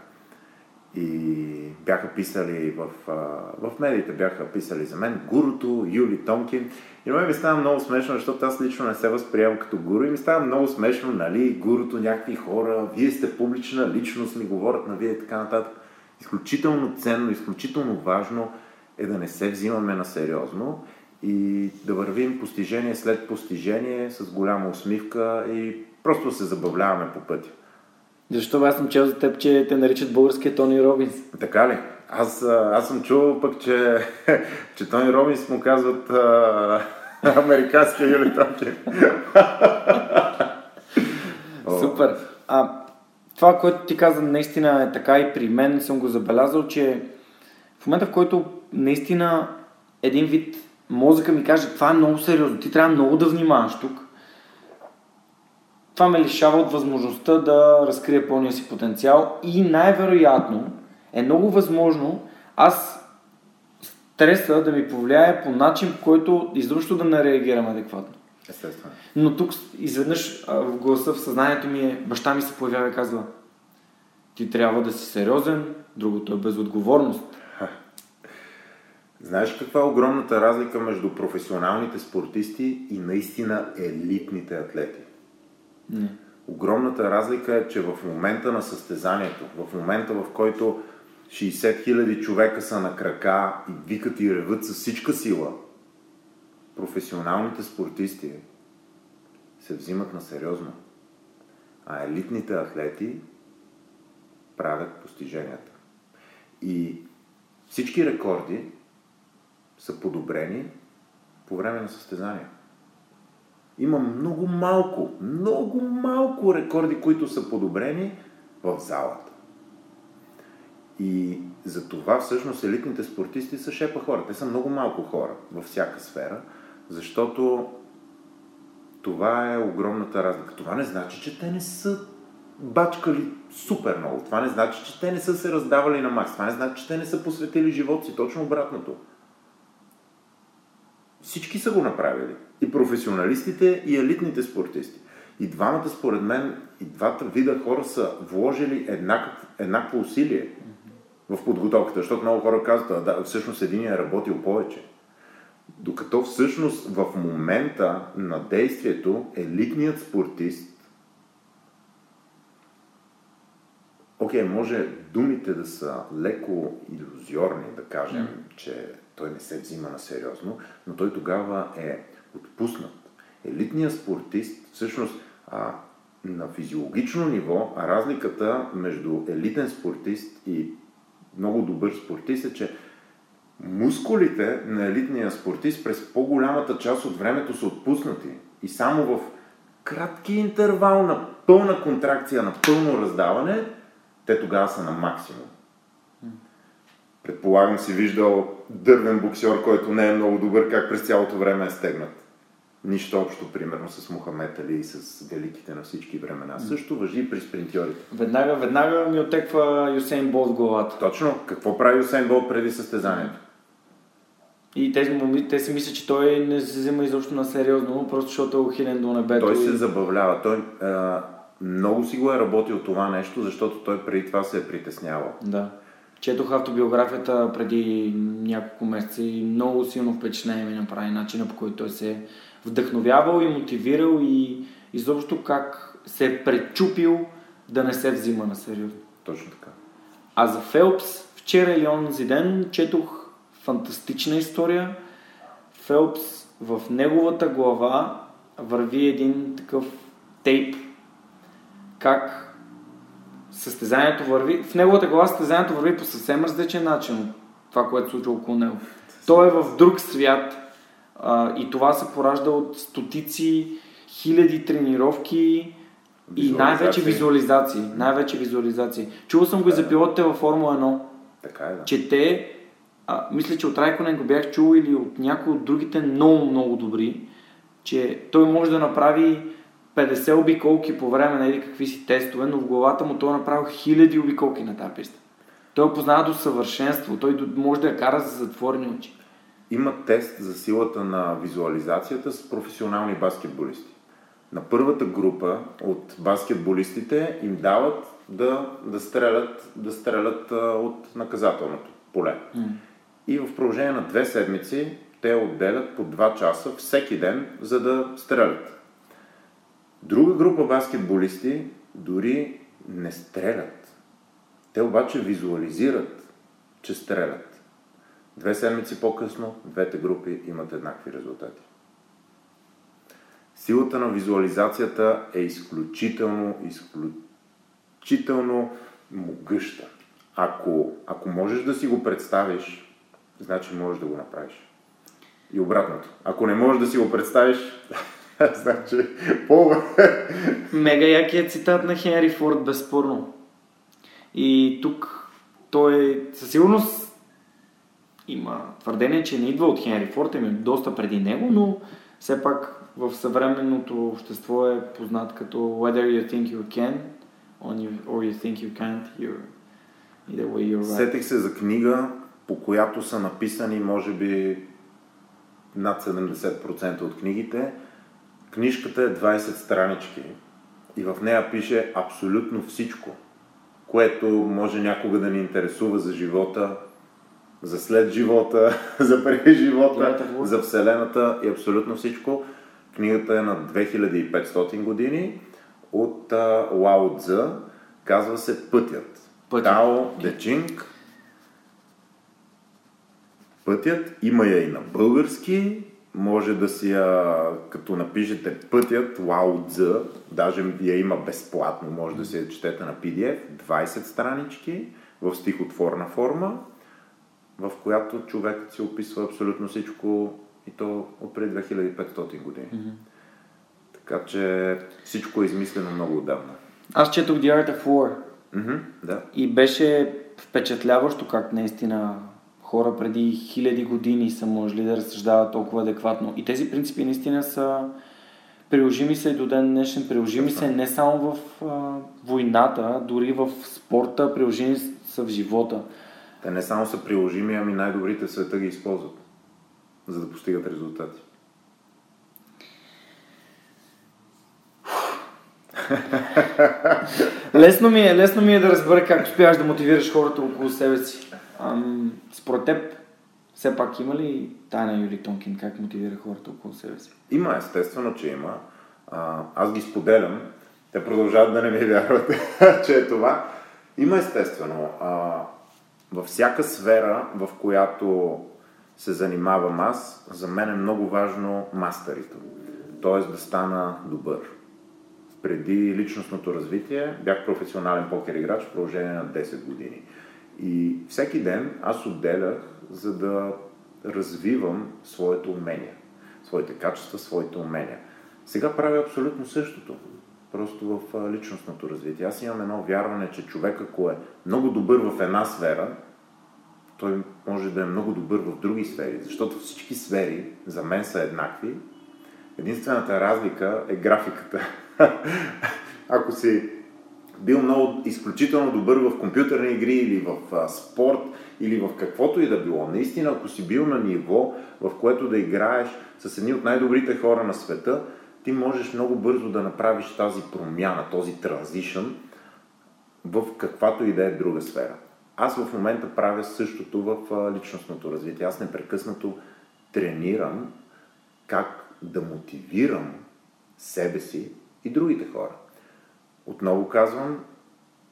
И бяха писали в, в медиите, бяха писали за мен гурото, Юли Томкин. И на мен ми става много смешно, защото аз лично не се възприемам като гуру и ми става много смешно, нали, гурото, някакви хора, вие сте публична личност, ми говорят на вие и така нататък. Изключително ценно, изключително важно е да не се взимаме на сериозно и да вървим постижение след постижение с голяма усмивка и просто се забавляваме по пътя. Защо аз съм чел за теб, че те наричат българския Тони Робинс? Така ли? Аз, аз съм чувал пък, че, че Тони Робинс му казват а, американския Юли Тончев. Супер. А, това, което ти каза, наистина е така и при мен съм го забелязал, че в момента, в който наистина един вид мозъка ми каже, това е много сериозно, ти трябва много да внимаваш тук, това ме лишава от възможността да разкрия пълния си потенциал и най-вероятно е много възможно аз стреса да ми повлияе по начин, по който изобщо да не реагирам адекватно. Естествено. Но тук изведнъж в гласа в съзнанието ми е, баща ми се появява и казва, ти трябва да си сериозен, другото е безотговорност. Знаеш каква е огромната разлика между професионалните спортисти и наистина елитните атлети? Огромната разлика е, че в момента на състезанието, в момента в който 60 000 човека са на крака и викат и реват с всичка сила, професионалните спортисти се взимат на сериозно. А елитните атлети правят постиженията. И всички рекорди са подобрени по време на състезание. Има много малко, много малко рекорди, които са подобрени в залата. И за това всъщност елитните спортисти са шепа хора. Те са много малко хора във всяка сфера, защото това е огромната разлика. Това не значи, че те не са бачкали супер много. Това не значи, че те не са се раздавали на макс. Това не значи, че те не са посветили живот си. Точно обратното. Всички са го направили. И професионалистите, и елитните спортисти. И двамата, според мен, и двата вида хора са вложили еднакво, еднакво усилие в подготовката, защото много хора казват, да, всъщност един е работил повече. Докато всъщност в момента на действието елитният спортист Окей, okay, може думите да са леко иллюзиорни, да кажем, mm. че той не се взима на сериозно, но той тогава е отпуснат. Елитният спортист, всъщност а, на физиологично ниво, разликата между елитен спортист и много добър спортист е, че мускулите на елитния спортист през по-голямата част от времето са отпуснати и само в кратки интервал на пълна контракция, на пълно раздаване, те тогава са на максимум. Предполагам си виждал дървен боксер, който не е много добър, как през цялото време е стегнат. Нищо общо, примерно, с Мохамед Али и с великите на всички времена. Също въжи при спринтьорите. Веднага, веднага ми отеква Юсейн Болт главата. Точно. Какво прави Юсейн Болт преди състезанието? И тези те си мислят, че той не се взема изобщо на сериозно, просто защото е ухилен до небето. Той и... се забавлява. Той а, много си го е работил това нещо, защото той преди това се е притеснявал. Да. Четох автобиографията преди няколко месеца и много силно впечатление ми направи начина по който той се е вдъхновявал и мотивирал и изобщо как се е пречупил да не се взима на сериозно. Точно така. А за Фелпс вчера или онзи ден четох фантастична история. Фелпс в неговата глава върви един такъв тейп, как състезанието върви, в неговата глава състезанието върви по съвсем различен начин от това, което се случва около него. Той е в друг свят а, и това се поражда от стотици, хиляди тренировки и най-вече визуализации. Най-вече визуализации. Чувал съм го и за пилотите във Формула 1. Така е, да. Че те, а, мисля, че от Райконен го бях чул или от някои от другите много, много добри, че той може да направи 50 обиколки по време на еди какви си тестове, но в главата му той е направил хиляди обиколки на тази писта. Той познава до съвършенство, той може да я кара за затворени очи. Има тест за силата на визуализацията с професионални баскетболисти. На първата група от баскетболистите им дават да, да стрелят, да стрелят а, от наказателното поле. Mm. И в продължение на две седмици те отделят по 2 часа всеки ден, за да стрелят. Друга група баскетболисти дори не стрелят. Те обаче визуализират, че стрелят. Две седмици по-късно двете групи имат еднакви резултати. Силата на визуализацията е изключително, изключително могъща. Ако, ако можеш да си го представиш, значи можеш да го направиш. И обратното. Ако не можеш да си го представиш, значи по Мега якият цитат на Хенри Форд, безспорно. И тук той със сигурност има твърдение, че не идва от Хенри Форд, ами доста преди него, но все пак в съвременното общество е познат като Whether you think you can or you think you can't, you're either way you're right. Сетих се за книга, по която са написани, може би, над 70% от книгите. Книжката е 20 странички и в нея пише абсолютно всичко, което може някога да ни интересува за живота, за след живота, за преди живота, за Вселената и абсолютно всичко. Книгата е на 2500 години от Лао Цзъ. Казва се Пътят. Пътят. Тао Де Чинг. Пътят. Има я и на български. Може да си я, като напишете Пътят, Лао Цзъ, даже я има безплатно, може да си я четете на PDF, 20 странички в стихотворна форма, в която човекът си описва абсолютно всичко и то от преди 2500 години. Mm-hmm. Така че всичко е измислено много отдавна. Аз четох The Art of War. Mm-hmm, да. И беше впечатляващо как наистина хора преди хиляди години са можели да разсъждават толкова адекватно. И тези принципи наистина са приложими са и до ден днешен, приложими са не само в а, войната, дори в спорта, приложими са в живота. Те не само са приложими, ами най-добрите света ги използват за да постигат резултати? лесно, ми е, лесно ми е да разбера как успяваш да мотивираш хората около себе си. Ам, според теб, все пак има ли тайна Юли Тонкин, как мотивира хората около себе си? Има, естествено, че има. А, аз ги споделям. Те продължават да не ми вярват, че е това. Има естествено. А, във всяка сфера, в която се занимавам аз, за мен е много важно мастерито. Т.е. да стана добър. Преди личностното развитие бях професионален покер играч в продължение на 10 години. И всеки ден аз отделях, за да развивам своето умение, своите качества, своите умения. Сега правя абсолютно същото, просто в личностното развитие. Аз имам едно вярване, че човек, ако е много добър в една сфера, той може да е много добър в други сфери, защото всички сфери за мен са еднакви. Единствената разлика е графиката. Ако си бил много изключително добър в компютърни игри или в а, спорт или в каквото и да било, наистина ако си бил на ниво, в което да играеш с едни от най-добрите хора на света, ти можеш много бързо да направиш тази промяна, този транзишън в каквато и да е друга сфера. Аз в момента правя същото в личностното развитие. Аз непрекъснато тренирам как да мотивирам себе си и другите хора. Отново казвам,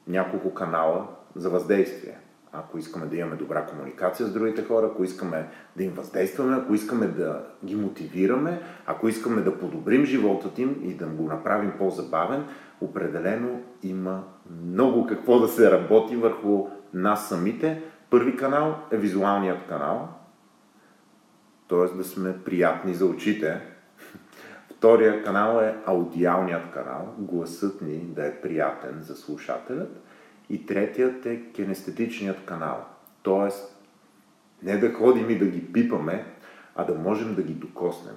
няколко канала за въздействие. Ако искаме да имаме добра комуникация с другите хора, ако искаме да им въздействаме, ако искаме да ги мотивираме, ако искаме да подобрим живота им и да го направим по-забавен, определено има много какво да се работи върху нас самите. Първи канал е визуалният канал, т.е. да сме приятни за очите. Втория канал е аудиалният канал, гласът ни да е приятен за слушателят. И третият е кинестетичният канал, т.е. не да ходим и да ги пипаме, а да можем да ги докоснем.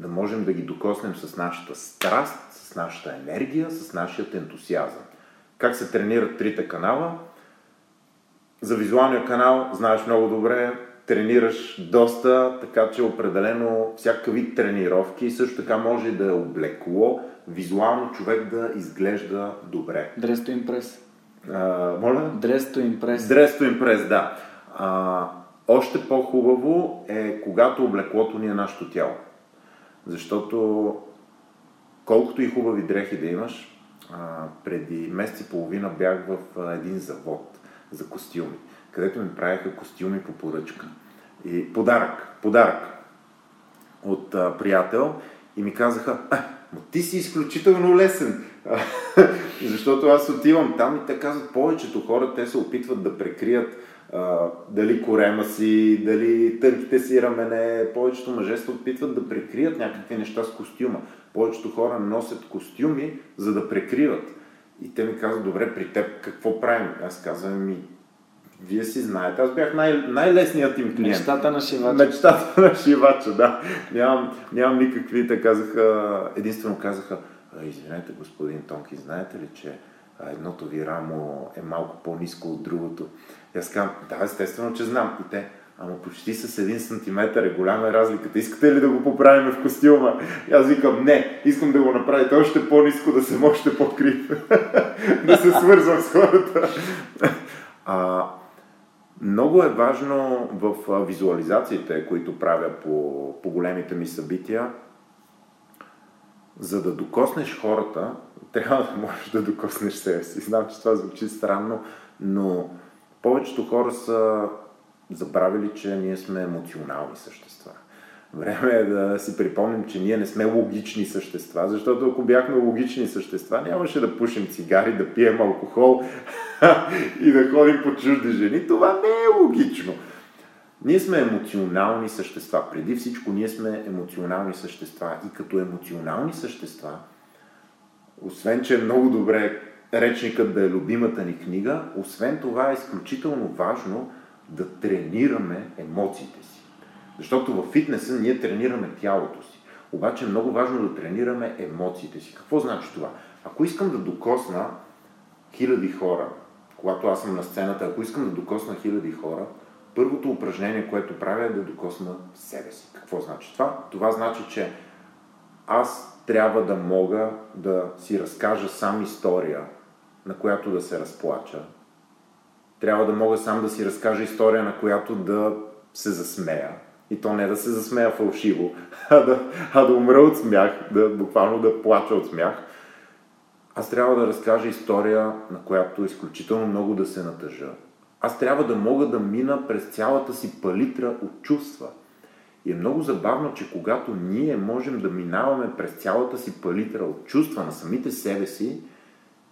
да можем да ги докоснем с нашата страст, с нашата енергия, с нашия ентусиазъм. Как се тренират трите канала? За визуалния канал знаеш много добре, тренираш доста, така че определено всякакъв вид тренировки също така може да е облекло визуално човек да изглежда добре. Дресто импрес. моля? Дресто импрес. Дресто импрес, да. А, още по-хубаво е когато облеклото ни е нашето тяло. Защото колкото и хубави дрехи да имаш, а, преди месец и половина бях в един завод за костюми, където ми правиха костюми по поръчка. И подарък, подарък от а, приятел и ми казаха, а, но ти си изключително лесен. Защото аз отивам там и те казват, повечето хора, те се опитват да прекрият а, дали корема си, дали тънките си рамене. Повечето мъже се опитват да прикрият някакви неща с костюма. Повечето хора носят костюми, за да прикриват. И те ми казват, добре, при теб какво правим? Аз казвам ми, вие си знаете, аз бях най- най-лесният им клиент. Мечтата на шивача. Мечтата на шивача, да. Нямам, нямам никакви, те казаха, единствено казаха, извинете господин Тонки, знаете ли, че едното ви рамо е малко по-низко от другото. И аз казвам, да, естествено, че знам. И те, ама почти с един сантиметър е голяма разликата. Искате ли да го поправим в костюма? И аз викам, не, искам да го направите още по-низко, да съм още по-крив. да се свързвам с хората. а, много е важно в визуализациите, които правя по, по големите ми събития, за да докоснеш хората, трябва да можеш да докоснеш себе си. Знам, че това звучи странно, но повечето хора са забравили, че ние сме емоционални същества. Време е да си припомним, че ние не сме логични същества, защото ако бяхме логични същества, нямаше да пушим цигари, да пием алкохол и да ходим по чужди жени. Това не е логично. Ние сме емоционални същества. Преди всичко ние сме емоционални същества. И като емоционални същества, освен, че е много добре речникът да е любимата ни книга, освен това е изключително важно да тренираме емоциите си. Защото в фитнеса ние тренираме тялото си. Обаче е много важно да тренираме емоциите си. Какво значи това? Ако искам да докосна хиляди хора, когато аз съм на сцената, ако искам да докосна хиляди хора, първото упражнение, което правя е да докосна себе си. Какво значи това? Това значи, че аз трябва да мога да си разкажа сам история, на която да се разплача. Трябва да мога сам да си разкажа история, на която да се засмея. И то не да се засмея фалшиво, а да, а да умра от смях, да, буквално да плача от смях. Аз трябва да разкажа история, на която изключително много да се натъжа. Аз трябва да мога да мина през цялата си палитра от чувства. И е много забавно, че когато ние можем да минаваме през цялата си палитра от чувства на самите себе си,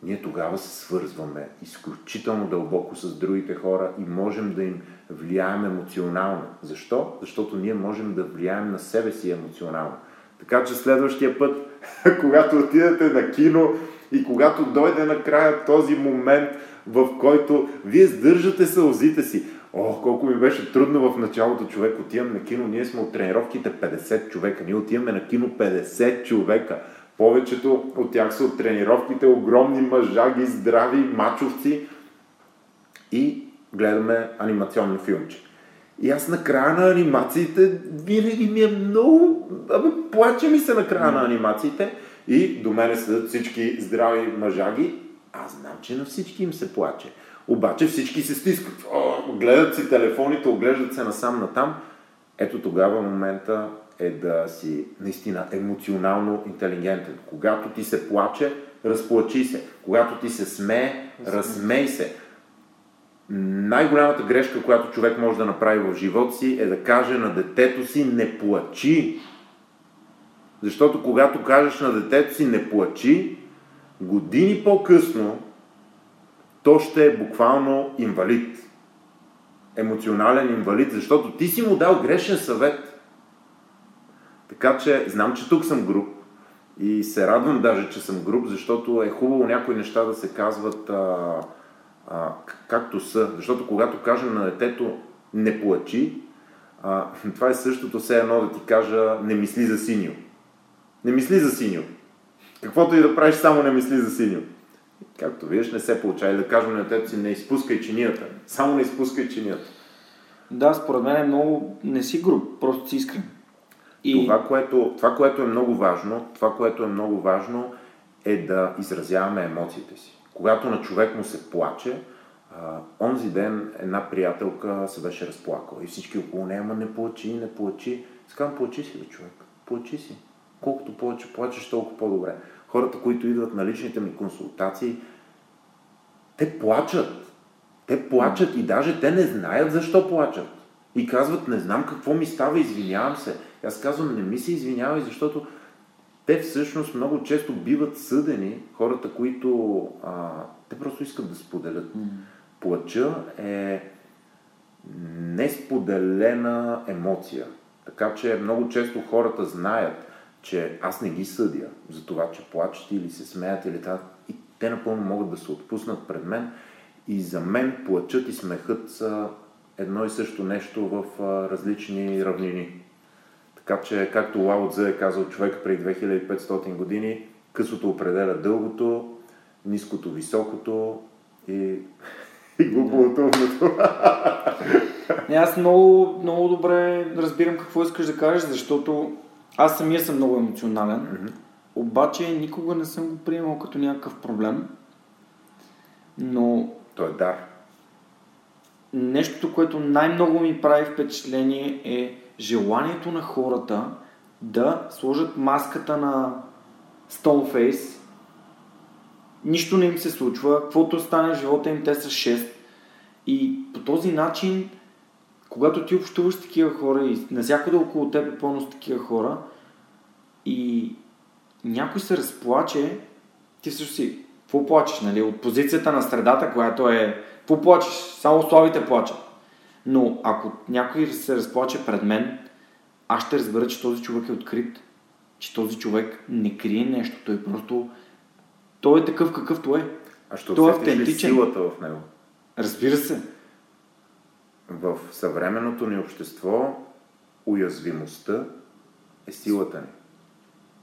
ние тогава се свързваме изключително дълбоко с другите хора и можем да им влияем емоционално. Защо? Защото ние можем да влияем на себе си емоционално. Така че следващия път, когато отидете на кино и когато дойде накрая този момент, в който вие сдържате сълзите си. О, колко ми беше трудно в началото човек. Отивам на кино, ние сме от тренировките 50 човека. Ние отиваме на кино 50 човека. Повечето от тях са от тренировките, огромни мъжаги, здрави, мачовци и гледаме анимационно филмче. И аз на края на анимациите винаги ми е много... Абе, плаче ми се на края на анимациите и до мене седат всички здрави мъжаги. Аз знам, че на всички им се плаче. Обаче всички се стискат. О, гледат си телефоните, оглеждат се насам натам. Ето тогава момента е да си наистина емоционално интелигентен. Когато ти се плаче, разплачи се. Когато ти се смее, разсмей се. Най-голямата грешка, която човек може да направи в живота си, е да каже на детето си не плачи. Защото когато кажеш на детето си не плачи, години по-късно то ще е буквално инвалид. Емоционален инвалид, защото ти си му дал грешен съвет. Така че знам, че тук съм груп и се радвам даже, че съм груп, защото е хубаво някои неща да се казват а, а, както са. Защото когато кажем на детето не плачи, а, това е същото все едно да ти кажа не мисли за синьо. Не мисли за синьо. Каквото и да правиш, само не мисли за синьо. Както виждаш, не се получава. И да кажем на теб си, не изпускай чинията. Само не изпускай чинията. Да, според мен е много... Не си груб, просто си искрен. И... Това, което, това, което е много важно, това, което е много важно е да изразяваме емоциите си. Когато на човек му се плаче, а, онзи ден една приятелка се беше разплакала и всички около нея, ама не плачи, не плачи. Сказвам, плачи си, бе, човек, плачи си. Колкото повече плачеш, толкова по-добре. Хората, които идват на личните ми консултации, те плачат. Те плачат и даже те не знаят защо плачат. И казват, не знам какво ми става, извинявам се. Аз казвам, не ми се извинявай, защото те всъщност много често биват съдени, хората, които а, те просто искат да споделят. Mm. Плача е несподелена емоция. Така че много често хората знаят, че аз не ги съдя за това, че плачат или се смеят или така. И те напълно могат да се отпуснат пред мен. И за мен плачът и смехът са едно и също нещо в различни равнини. Така че, както Лао Цзе е казал човек преди 2500 години, късото определя дългото, ниското високото и, и умното. Не, аз много, много добре разбирам какво искаш да кажеш, защото аз самия съм много емоционален, mm-hmm. обаче никога не съм го приемал като някакъв проблем. Но... То е дар. Нещото, което най-много ми прави впечатление е желанието на хората да сложат маската на Stoneface. Нищо не им се случва, каквото стане в живота им, те са 6. И по този начин, когато ти общуваш с такива хора и навсякъде около теб е пълно с такива хора и някой се разплаче, ти също си, какво плачеш, нали? От позицията на средата, която е, какво плачеш? Само славите плачат. Но ако някой се разплаче пред мен, аз ще разбера, че този човек е открит. Че този човек не крие нещо. Той просто... Той е такъв какъвто е. А ще той е автентичен. силата в него? Разбира се. В съвременното ни общество уязвимостта е силата ни.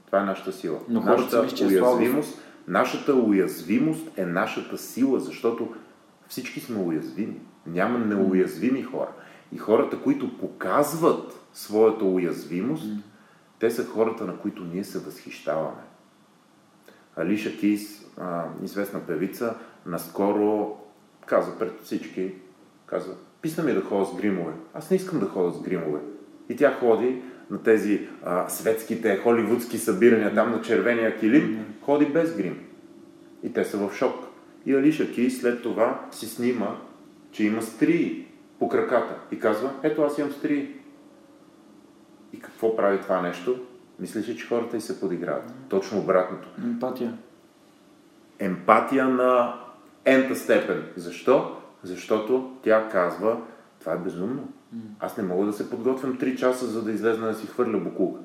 Това е нашата сила. Но нашата мисля, уязвимост, нашата уязвимост е нашата сила, защото всички сме уязвими. Няма неуязвими хора. И хората, които показват своята уязвимост, mm. те са хората, на които ние се възхищаваме. Алиша Кис, известна певица, наскоро каза пред всички, каза, писна ми да ходя с гримове. Аз не искам да ходя с гримове. И тя ходи на тези а, светските, холивудски събирания, там на червения килим, mm-hmm. ходи без грим. И те са в шок. И Алиша Кис след това си снима че има стрии по краката и казва, ето аз имам стрии. И какво прави това нещо? Мислиш ли, че хората и се подиграват? Точно обратното. Емпатия. Емпатия на ента степен. Защо? Защото тя казва, това е безумно. Аз не мога да се подготвям 3 часа, за да излезна да си хвърля букулка.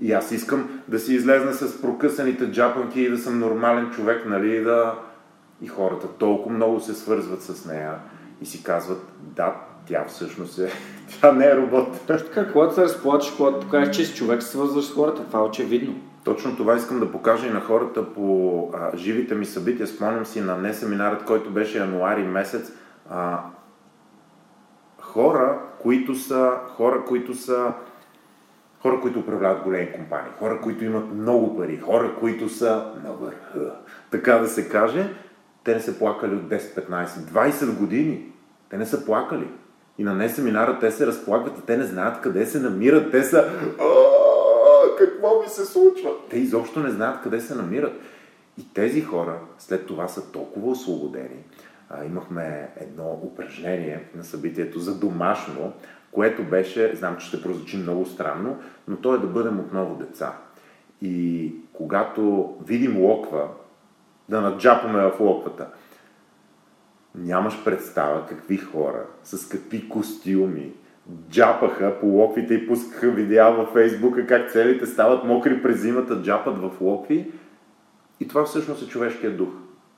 И аз искам да си излезна с прокъсаните джапанки и да съм нормален човек, нали, да, и хората толкова много се свързват с нея и си казват, да, тя всъщност е, тя не е робот. Точно така, когато се разплачеш, когато покажеш, че си човек, се свързваш с хората, това е очевидно. Точно това искам да покажа и на хората по а, живите ми събития. Спомням си на не семинарът, който беше януари месец. А, хора, които са, хора, които са хора, които управляват големи компании, хора, които имат много пари, хора, които са на върха, така да се каже, те не са плакали от 10, 15, 20 години. Те не са плакали. И на не семинара те се разплакват и те не знаят къде се намират. Те са какво ми се случва? Те изобщо не знаят къде се намират. И тези хора след това са толкова освободени. А, имахме едно упражнение на събитието за домашно, което беше, знам, че ще прозвучи много странно, но то е да бъдем отново деца. И когато видим локва, да наджапаме в локвата. Нямаш представа какви хора, с какви костюми, джапаха по локвите и пускаха видеа във Фейсбука как целите стават мокри през зимата, джапат в локви. И това всъщност е човешкият дух.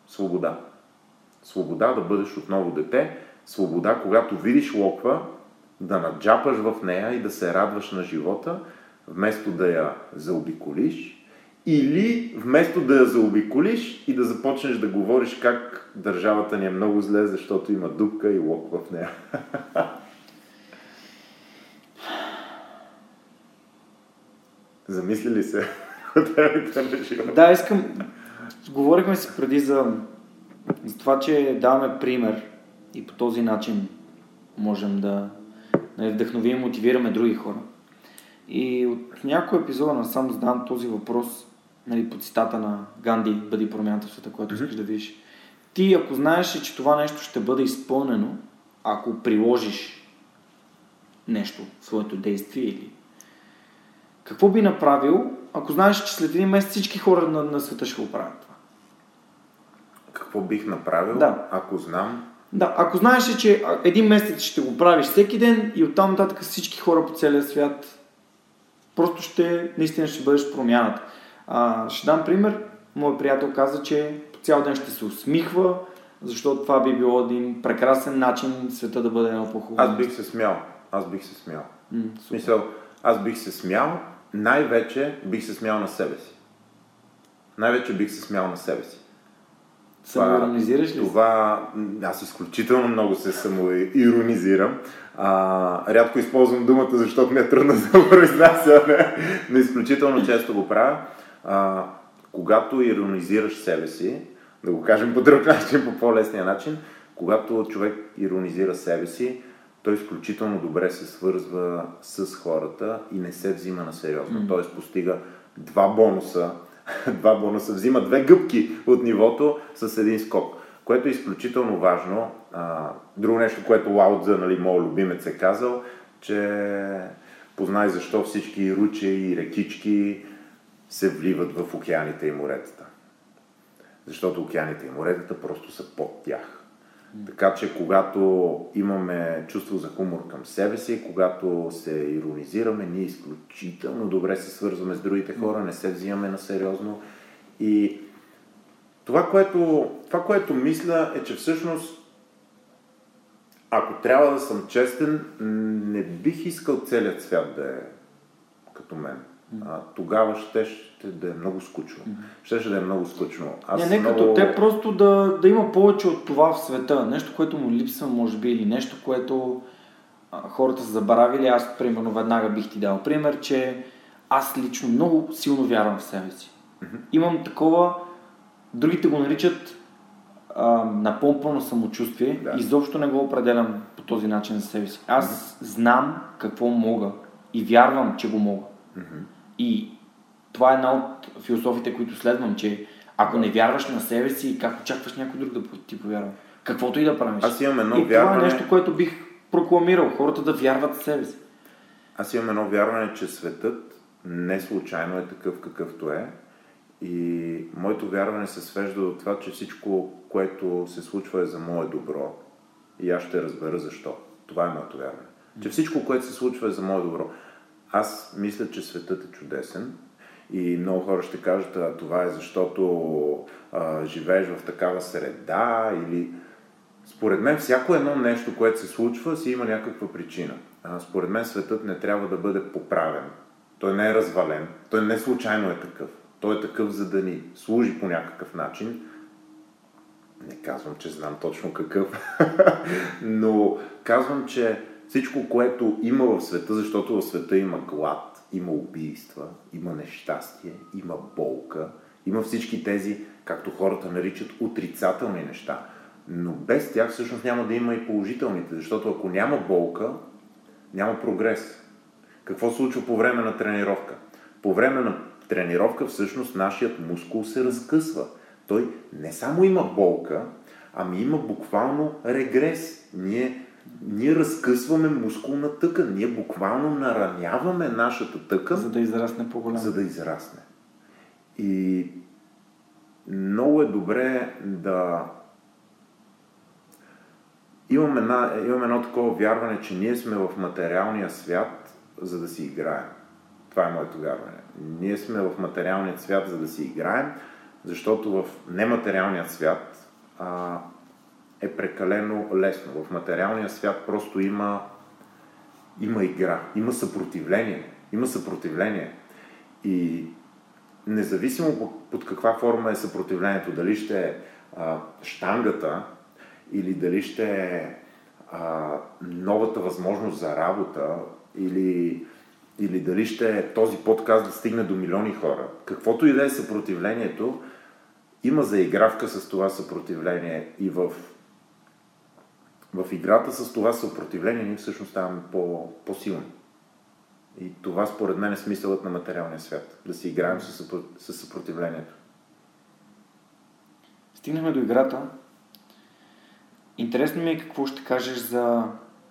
Свобода. Свобода да бъдеш отново дете. Свобода, когато видиш локва, да наджапаш в нея и да се радваш на живота. вместо да я заобиколиш, или вместо да я заобиколиш и да започнеш да говориш как държавата ни е много зле, защото има дупка и лок в нея. Замисли ли се? да, искам. Говорихме си преди за, за това, че даваме пример и по този начин можем да нали, вдъхновим и мотивираме други хора. И от някой епизода насам задам този въпрос нали, по цитата на Ганди Бъди промяната в света, която искаш да видиш. Ти, ако знаеш, че това нещо ще бъде изпълнено, ако приложиш нещо в своето действие или какво би направил, ако знаеш, че след един месец всички хора на, на света ще го правят това? Какво бих направил, да. ако знам? Да, ако знаеш, че един месец ще го правиш всеки ден и оттам нататък всички хора по целия свят просто ще, наистина ще бъдеш промяната. А, ще дам пример. Моят приятел каза, че по цял ден ще се усмихва, защото това би било един прекрасен начин света да бъде едно по-хубаво. Аз бих се смял. Аз бих се смял. М, Смисъл, аз бих се смял, най-вече бих се смял на себе си. Най-вече бих се смял на себе си. Самоиронизираш ли? Това, аз изключително много се самоиронизирам. А, рядко използвам думата, защото ми е трудно за произнасяне, но изключително често го правя. А, когато иронизираш себе си, да го кажем по друг начин, по по-лесния начин, когато човек иронизира себе си, той изключително добре се свързва с хората и не се взима на сериозно. Mm. Тоест постига два бонуса, два бонуса, взима две гъбки от нивото с един скок, което е изключително важно. А, друго нещо, което Лаудза, нали, моят любимец е казал, че познай защо всички руче и рекички се вливат в океаните и моретата. Защото океаните и моретата просто са под тях. Така че когато имаме чувство за хумор към себе си, когато се иронизираме, ние изключително добре се свързваме с другите хора, не се взимаме на сериозно. И това което, това, което мисля е, че всъщност ако трябва да съм честен, не бих искал целият свят да е като мен а, тогава ще, да е много скучно. Ще, ще да е много скучно. Аз не, не много... като те, просто да, да има повече от това в света. Нещо, което му липсва, може би, или нещо, което а, хората са забравили. Аз, примерно, веднага бих ти дал пример, че аз лично много силно вярвам в себе си. Mm-hmm. Имам такова, другите го наричат а, напомпано самочувствие. Да. Изобщо не го определям по този начин за себе си. Аз mm-hmm. знам какво мога и вярвам, че го мога. Mm-hmm. И това е една от философите, които следвам, че ако не вярваш на себе си, как очакваш някой друг да ти повярва? Каквото и да правиш. Аз имам едно и вярване... това е нещо, което бих прокламирал. Хората да вярват в себе си. Аз имам едно вярване, че светът не случайно е такъв какъвто е. И моето вярване се свежда до това, че всичко, което се случва е за мое добро. И аз ще разбера защо. Това е моето вярване. Че всичко, което се случва е за мое добро. Аз мисля, че светът е чудесен и много хора ще кажат, а, това е защото а, живееш в такава среда или... Според мен всяко едно нещо, което се случва, си има някаква причина. А, според мен светът не трябва да бъде поправен. Той не е развален. Той не случайно е такъв. Той е такъв, за да ни служи по някакъв начин. Не казвам, че знам точно какъв, но казвам, че всичко, което има в света, защото в света има глад, има убийства, има нещастие, има болка, има всички тези, както хората наричат, отрицателни неща. Но без тях всъщност няма да има и положителните, защото ако няма болка, няма прогрес. Какво случва по време на тренировка? По време на тренировка всъщност нашият мускул се разкъсва. Той не само има болка, ами има буквално регрес. Ние ние разкъсваме мускулна тъкан. Ние буквално нараняваме нашата тъкан. За да израсне по-голямо. За да израсне. И много е добре да имаме, една, имаме едно такова вярване, че ние сме в материалния свят, за да си играем. Това е моето вярване. Ние сме в материалния свят, за да си играем, защото в нематериалния свят а, е прекалено лесно. В материалния свят просто има, има игра, има съпротивление. има съпротивление. И независимо под каква форма е съпротивлението, дали ще е а, штангата или дали ще е а, новата възможност за работа или, или дали ще е този подкаст да стигне до милиони хора. Каквото и да е съпротивлението, има заигравка с това съпротивление и в, в играта с това съпротивление ние всъщност ставаме по, по-силни. И това според мен е смисълът на материалния свят. Да си играем с, съпротивлението. Стигнахме до играта. Интересно ми е какво ще кажеш за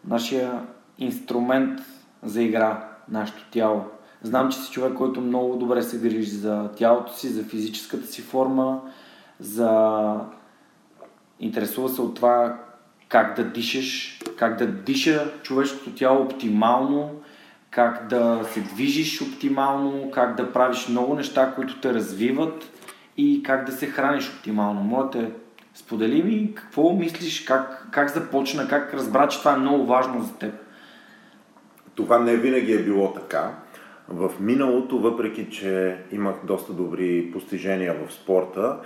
нашия инструмент за игра, нашето тяло. Знам, че си човек, който много добре се грижи за тялото си, за физическата си форма, за... интересува се от това как да дишаш, как да диша човешкото тяло оптимално, как да се движиш оптимално, как да правиш много неща, които те развиват и как да се храниш оптимално. Моля те, сподели ми какво мислиш, как, как започна, как разбра, че това е много важно за теб. Това не винаги е било така. В миналото, въпреки че имах доста добри постижения в спорта,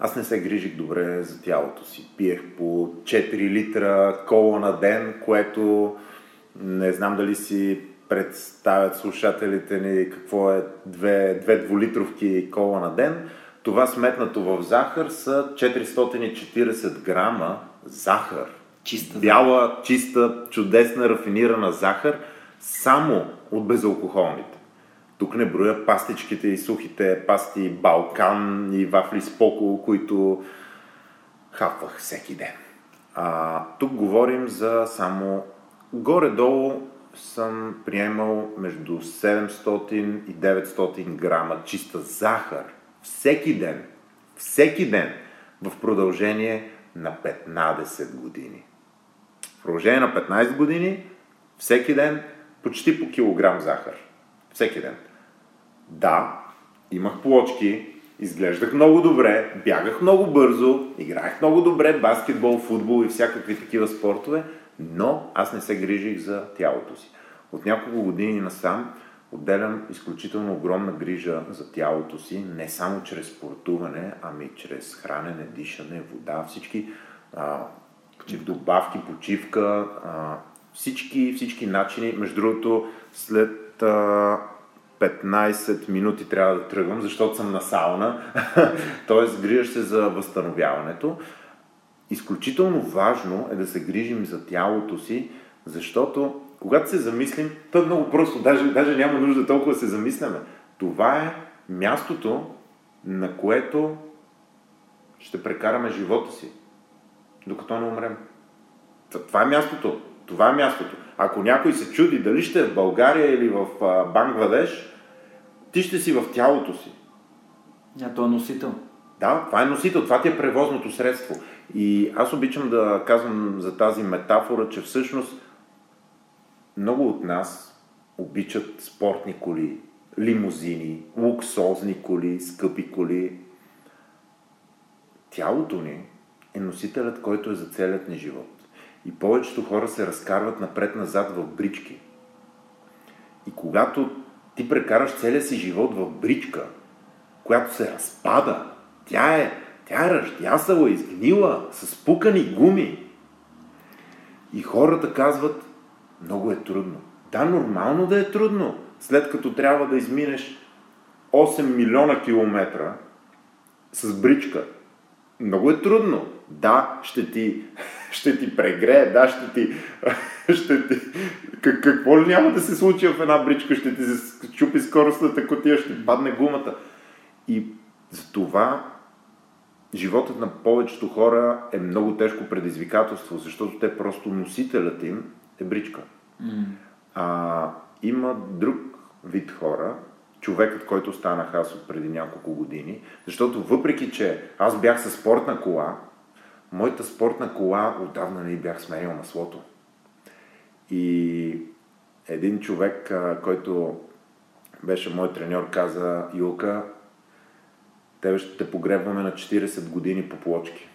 аз не се грижих добре за тялото си. Пиех по 4 литра кола на ден, което не знам дали си представят слушателите ни какво е две, две дволитровки кола на ден. Това сметнато в захар са 440 грама захар. Чиста. Бяла, чиста, чудесна, рафинирана захар, само от безалкохолните. Тук не броя пастичките и сухите пасти Балкан и вафли Споко, които хапвах всеки ден. А, тук говорим за само горе-долу съм приемал между 700 и 900 грама чиста захар всеки ден. Всеки ден в продължение на 15 години. В продължение на 15 години всеки ден почти по килограм захар. Всеки ден. Да, имах плочки, изглеждах много добре, бягах много бързо, играех много добре баскетбол, футбол и всякакви такива спортове, но аз не се грижих за тялото си. От няколко години насам отделям изключително огромна грижа за тялото си, не само чрез спортуване, ами чрез хранене, дишане, вода, всички а, добавки, почивка, а, всички, всички начини. Между другото, след а, 15 минути трябва да тръгвам, защото съм на сауна. Тоест, грижаш се за възстановяването. Изключително важно е да се грижим за тялото си, защото когато се замислим, то е много просто, даже, даже няма нужда толкова да се замисляме. Това е мястото, на което ще прекараме живота си, докато не умрем. Това е мястото. Това е мястото. Ако някой се чуди дали ще е в България или в Бангладеш, ти ще си в тялото си. А, то е носител. Да, това е носител, това ти е превозното средство. И аз обичам да казвам за тази метафора, че всъщност много от нас обичат спортни коли, лимузини, луксозни коли, скъпи коли. Тялото ни е носителят, който е за целият ни живот. И повечето хора се разкарват напред-назад в брички. И когато ти прекараш целия си живот в бричка, която се разпада, тя е, тя е ръждясала, изгнила, с пукани гуми. И хората казват, много е трудно. Да, нормално да е трудно, след като трябва да изминеш 8 милиона километра с бричка. Много е трудно. Да, ще ти, ще ти прегрее, да, ще ти, ще ти... Как, какво ли няма да се случи в една бричка? Ще ти се чупи скоростната котия, ще падне гумата. И за това животът на повечето хора е много тежко предизвикателство, защото те просто носителят им е бричка. Mm. А, има друг вид хора, човекът, който станах аз от преди няколко години, защото въпреки, че аз бях със спортна кола, моята спортна кола отдавна не бях сменил маслото. И един човек, който беше мой треньор, каза, Юлка, тебе ще те погребваме на 40 години по плочки.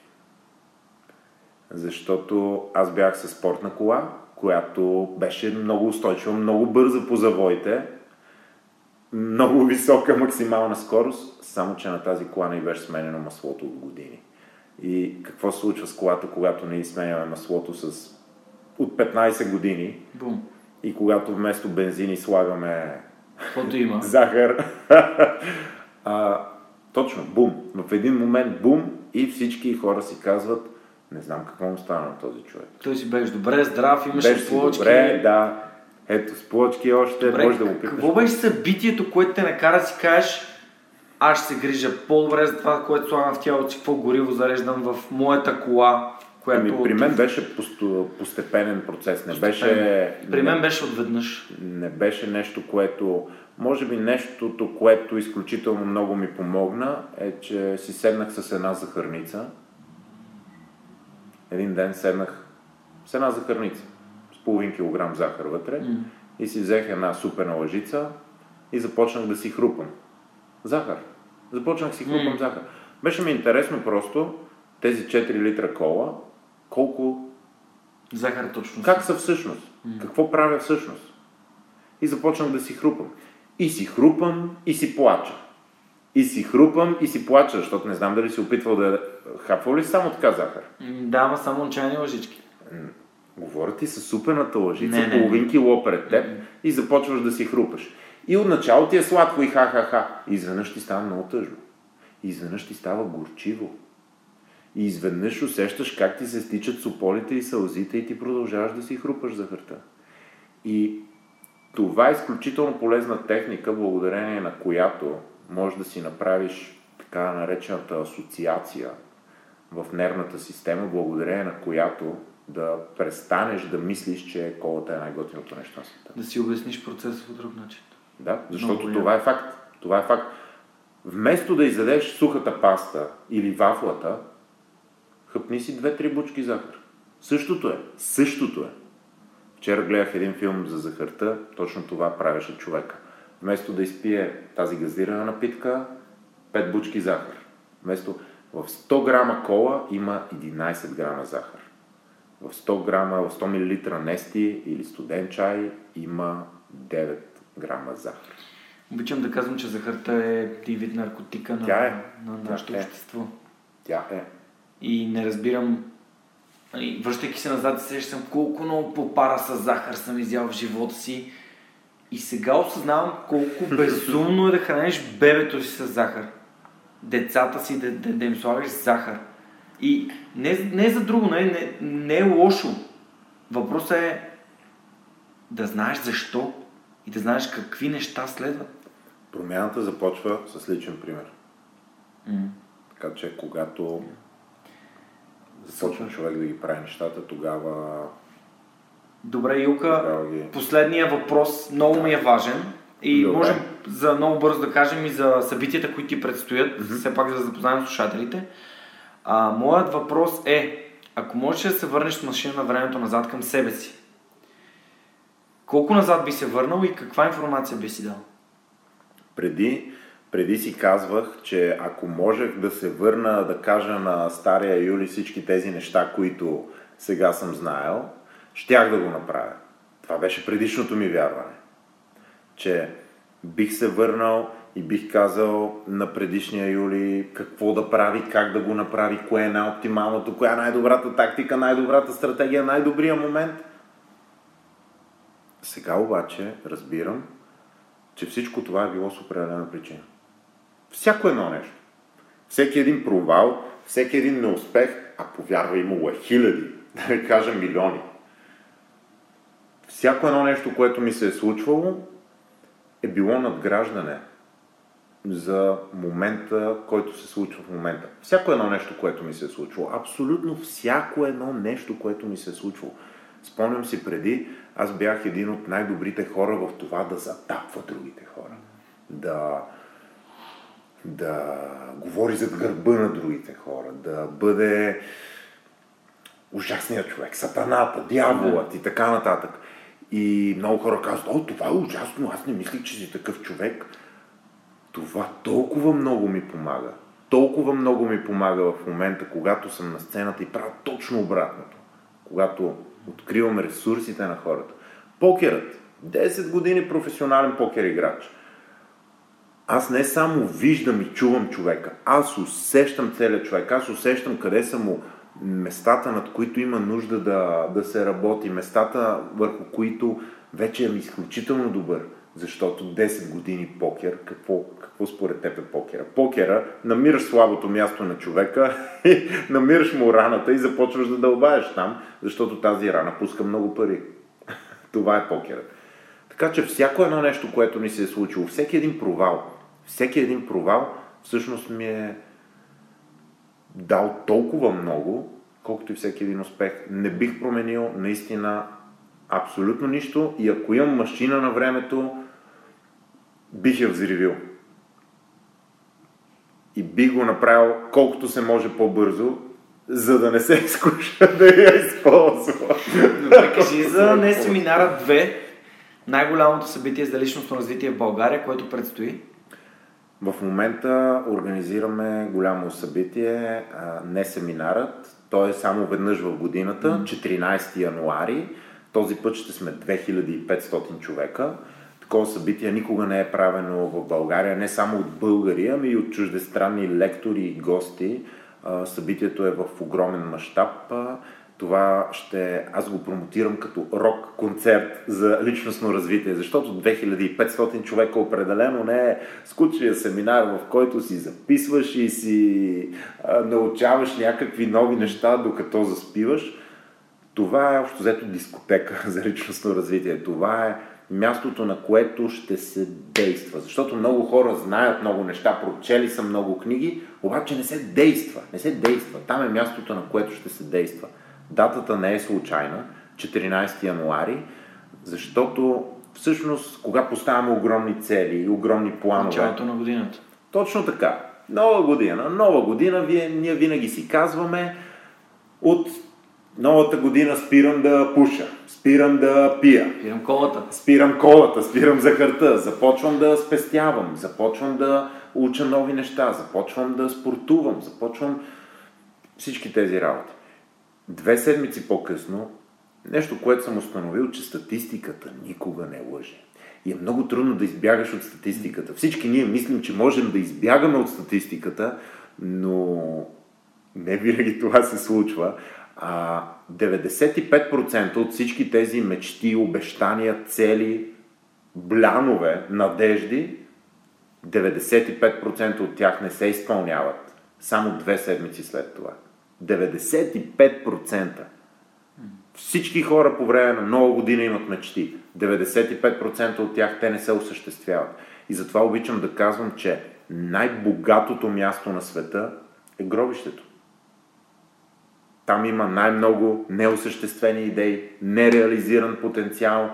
Защото аз бях със спортна кола, която беше много устойчива, много бърза по завоите много висока максимална скорост, само че на тази кола не беше сменено маслото от години. И какво се случва с колата, когато не сменяме маслото с от 15 години Бум. и когато вместо бензини слагаме има. захар. а, точно, бум. В един момент бум и всички хора си казват, не знам какво му стана на този човек. Той си беше добре, здрав, имаше Беше плочки. добре, да. Ето, с плочки още, Добре, може да го питаш. Какво беше събитието, което те накара да си кажеш, аз ще се грижа по-добре за това, което слагам в тялото си, какво гориво зареждам в моята кола, която... Ами, при мен беше посто, постепенен процес. Не беше, При мен беше отведнъж. не беше нещо, което... Може би нещото, което изключително много ми помогна, е, че си седнах с една захарница. Един ден седнах с една захарница, с половин килограм захар вътре М. и си взех една супена лъжица и започнах да си хрупам. Захар. Започнах си хрупам М. захар. Беше ми интересно просто тези 4 литра кола, колко Захар точно. как са всъщност? Какво правя всъщност? И започнах да си хрупам. И си хрупам, и си плача. И си хрупам, и си плача, защото не знам дали си опитвал да хапвал ли само така захар. Да, ама само чайни лъжички. Говоря ти с супената лъжица, Не, не, половин кило пред теб и започваш да си хрупаш. И отначало ти е сладко и ха-ха-ха. Изведнъж ти става много тъжно. Изведнъж ти става горчиво. И изведнъж усещаш как ти се стичат сополите и сълзите и ти продължаваш да си хрупаш захарта. И това е изключително полезна техника, благодарение на която можеш да си направиш така наречената асоциация в нервната система, благодарение на която да престанеш да мислиш, че колата е най-готиното нещо на света. Да си обясниш процеса по друг начин. Да, защото Много това е факт. Това е факт. Вместо да изядеш сухата паста или вафлата, хъпни си две-три бучки захар. Същото е. Същото е. Вчера гледах един филм за захарта, точно това правеше човека. Вместо да изпие тази газирана напитка, 5 бучки захар. Вместо в 100 грама кола има 11 грама захар. В 100 грама, в 100 мл нести или студен чай има 9 грама захар. Обичам да казвам, че захарта е един вид наркотика на, Тя е. на Тя нашето е. общество. Тя е. И не разбирам, нали, връщайки се назад, се сещам колко много попара с захар съм изял в живота си. И сега осъзнавам колко безумно е да храниш бебето си с захар. Децата си да, да, да им слагаш захар. И не, не за друго, не, не, не е лошо. Въпросът е да знаеш защо и да знаеш какви неща следват. Промяната започва с личен пример. М. Така че когато започне човек да ги прави нещата, тогава Добре, Юка, Тогава ги- последния въпрос много ми е важен и Добре. можем за много бързо да кажем и за събитията, които ти предстоят, все пак за да запознаем слушателите. А, моят въпрос е, ако можеш да се върнеш с машина на времето назад към себе си, колко назад би се върнал и каква информация би си дал? преди, преди си казвах, че ако можех да се върна да кажа на стария Юли всички тези неща, които сега съм знаел, щях да го направя. Това беше предишното ми вярване. Че бих се върнал и бих казал на предишния Юли какво да прави, как да го направи, кое е най-оптималното, коя е най-добрата тактика, най-добрата стратегия, най-добрия момент. Сега обаче разбирам, че всичко това е било с определена причина. Всяко едно нещо. Всеки един провал, всеки един неуспех, а повярвай, имало е хиляди, да не кажа милиони. Всяко едно нещо, което ми се е случвало, е било надграждане за момента, който се случва в момента. Всяко едно нещо, което ми се е случвало. Абсолютно всяко едно нещо, което ми се е случвало. Спомням си преди, аз бях един от най-добрите хора в това да затапва другите хора. Да, да говори зад гърба на другите хора, да бъде ужасният човек, сатаната, дяволът и така нататък. И много хора казват, о, това е ужасно, аз не мислих, че си такъв човек. Това толкова много ми помага. Толкова много ми помага в момента, когато съм на сцената и правя точно обратното. Когато откривам ресурсите на хората. Покерът. 10 години професионален покер играч. аз не само виждам и чувам човека, аз усещам целият човек, аз усещам къде са му местата, над които има нужда да, да се работи, местата, върху които вече е изключително добър. Защото 10 години покер, какво, какво според теб е покера? Покера, намираш слабото място на човека, намираш му раната и започваш да дълбаеш там, защото тази рана пуска много пари. Това е покера. Така че всяко едно нещо, което ни се е случило, всеки един провал, всеки един провал всъщност ми е дал толкова много, колкото и всеки един успех. Не бих променил наистина абсолютно нищо и ако имам машина на времето, бих я взривил. И бих го направил колкото се може по-бързо, за да не се изкуша да я използва. Добре, кажи за не семинара 2, най-голямото събитие за личностно развитие в България, което предстои. В момента организираме голямо събитие, не семинарът, той е само веднъж в годината, 14 януари. Този път ще сме 2500 човека. Такова събитие никога не е правено в България, не само от българи, ами и от чуждестранни лектори и гости. Събитието е в огромен мащаб. Това ще, аз го промотирам като рок концерт за личностно развитие, защото 2500 човека определено не е скучния семинар, в който си записваш и си научаваш някакви нови неща, докато заспиваш. Това е общо взето дискотека за личностно развитие. Това е мястото, на което ще се действа. Защото много хора знаят много неща, прочели са много книги, обаче не се действа. Не се действа. Там е мястото, на което ще се действа. Датата не е случайна, 14 януари, защото всъщност, кога поставяме огромни цели и огромни планове... Началото на годината. Точно така. Нова година. Нова година, вие, ние винаги си казваме от новата година спирам да пуша, спирам да пия. Спирам колата. Спирам колата, спирам захарта, започвам да спестявам, започвам да уча нови неща, започвам да спортувам, започвам всички тези работи. Две седмици по-късно, нещо, което съм установил, че статистиката никога не лъже. И е много трудно да избягаш от статистиката. Всички ние мислим, че можем да избягаме от статистиката, но не винаги това се случва. А 95% от всички тези мечти, обещания, цели, блянове, надежди, 95% от тях не се изпълняват. Само две седмици след това. 95%. Всички хора по време на нова година имат мечти. 95% от тях те не се осъществяват. И затова обичам да казвам, че най-богатото място на света е гробището. Там има най-много неосъществени идеи, нереализиран потенциал,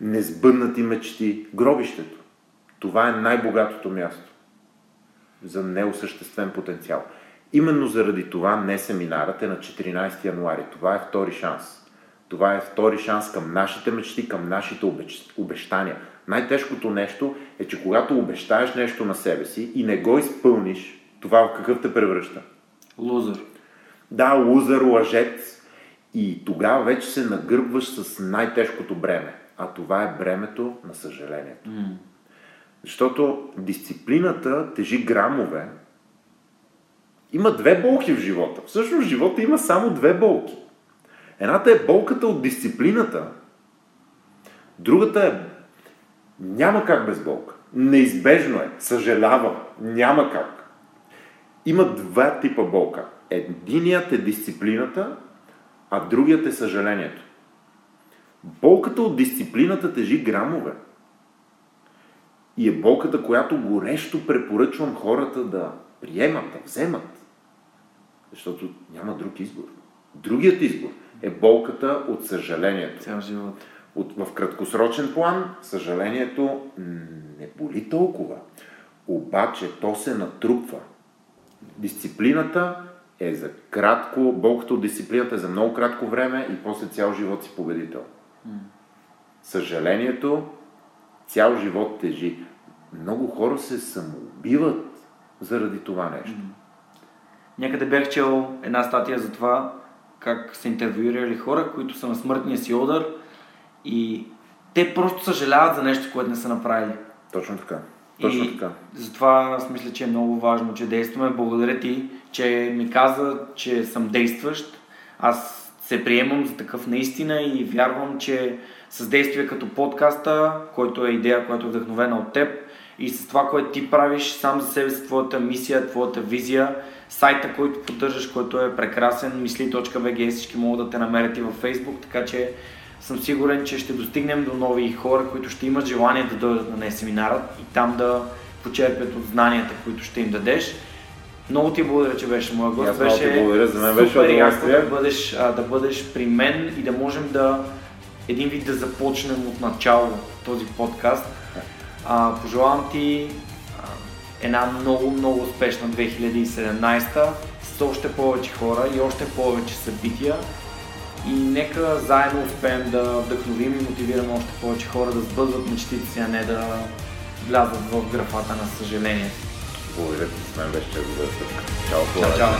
несбъднати мечти. Гробището. Това е най-богатото място за неосъществен потенциал. Именно заради това не семинарът е на 14 януари. Това е втори шанс. Това е втори шанс към нашите мечти, към нашите обещания. Най-тежкото нещо е, че когато обещаеш нещо на себе си и не го изпълниш, това в какъв те превръща? Лузър. Да, лузър, лъжец. И тогава вече се нагърбваш с най-тежкото бреме. А това е бремето на съжалението. Mm. Защото дисциплината тежи грамове, има две болки в живота. Всъщност в живота има само две болки. Едната е болката от дисциплината, другата е няма как без болка. Неизбежно е. Съжалявам. Няма как. Има два типа болка. Единият е дисциплината, а другият е съжалението. Болката от дисциплината тежи грамове. И е болката, която горещо препоръчвам хората да приемат, да вземат. Защото няма друг избор. Другият избор е болката от съжалението. Цял живот. От, в краткосрочен план съжалението не боли толкова. Обаче то се натрупва. Дисциплината е за кратко, болката от дисциплината е за много кратко време и после цял живот си победител. Съжалението цял живот тежи. Много хора се самоубиват заради това нещо. Някъде бях чел една статия за това как са интервюирали хора, които са на смъртния си удар и те просто съжаляват за нещо, което не са направили. Точно така. Точно и така. Затова аз мисля, че е много важно, че действаме. Благодаря ти, че ми каза, че съм действащ. Аз се приемам за такъв наистина и вярвам, че с действия като подкаста, който е идея, която е вдъхновена от теб, и с това, което ти правиш сам за себе си, твоята мисия, твоята визия, сайта, който поддържаш, който е прекрасен, мисли.bg, всички могат да те намерят и във Facebook, така че съм сигурен, че ще достигнем до нови хора, които ще имат желание да дойдат на нея семинарът и там да почерпят от знанията, които ще им дадеш. Много ти благодаря, че беше моя гост. Беше благодаря, за мен беше супер яко да бъдеш, а, да бъдеш при мен и да можем да един вид да започнем от начало този подкаст. А, пожелавам ти а, една много, много успешна 2017 с още повече хора и още повече събития. И нека заедно успеем да вдъхновим и мотивираме още повече хора да сбъдват мечтите си, а не да влязат в графата на съжаление. Благодаря ти, с мен беше чест да Чао, чао. чао.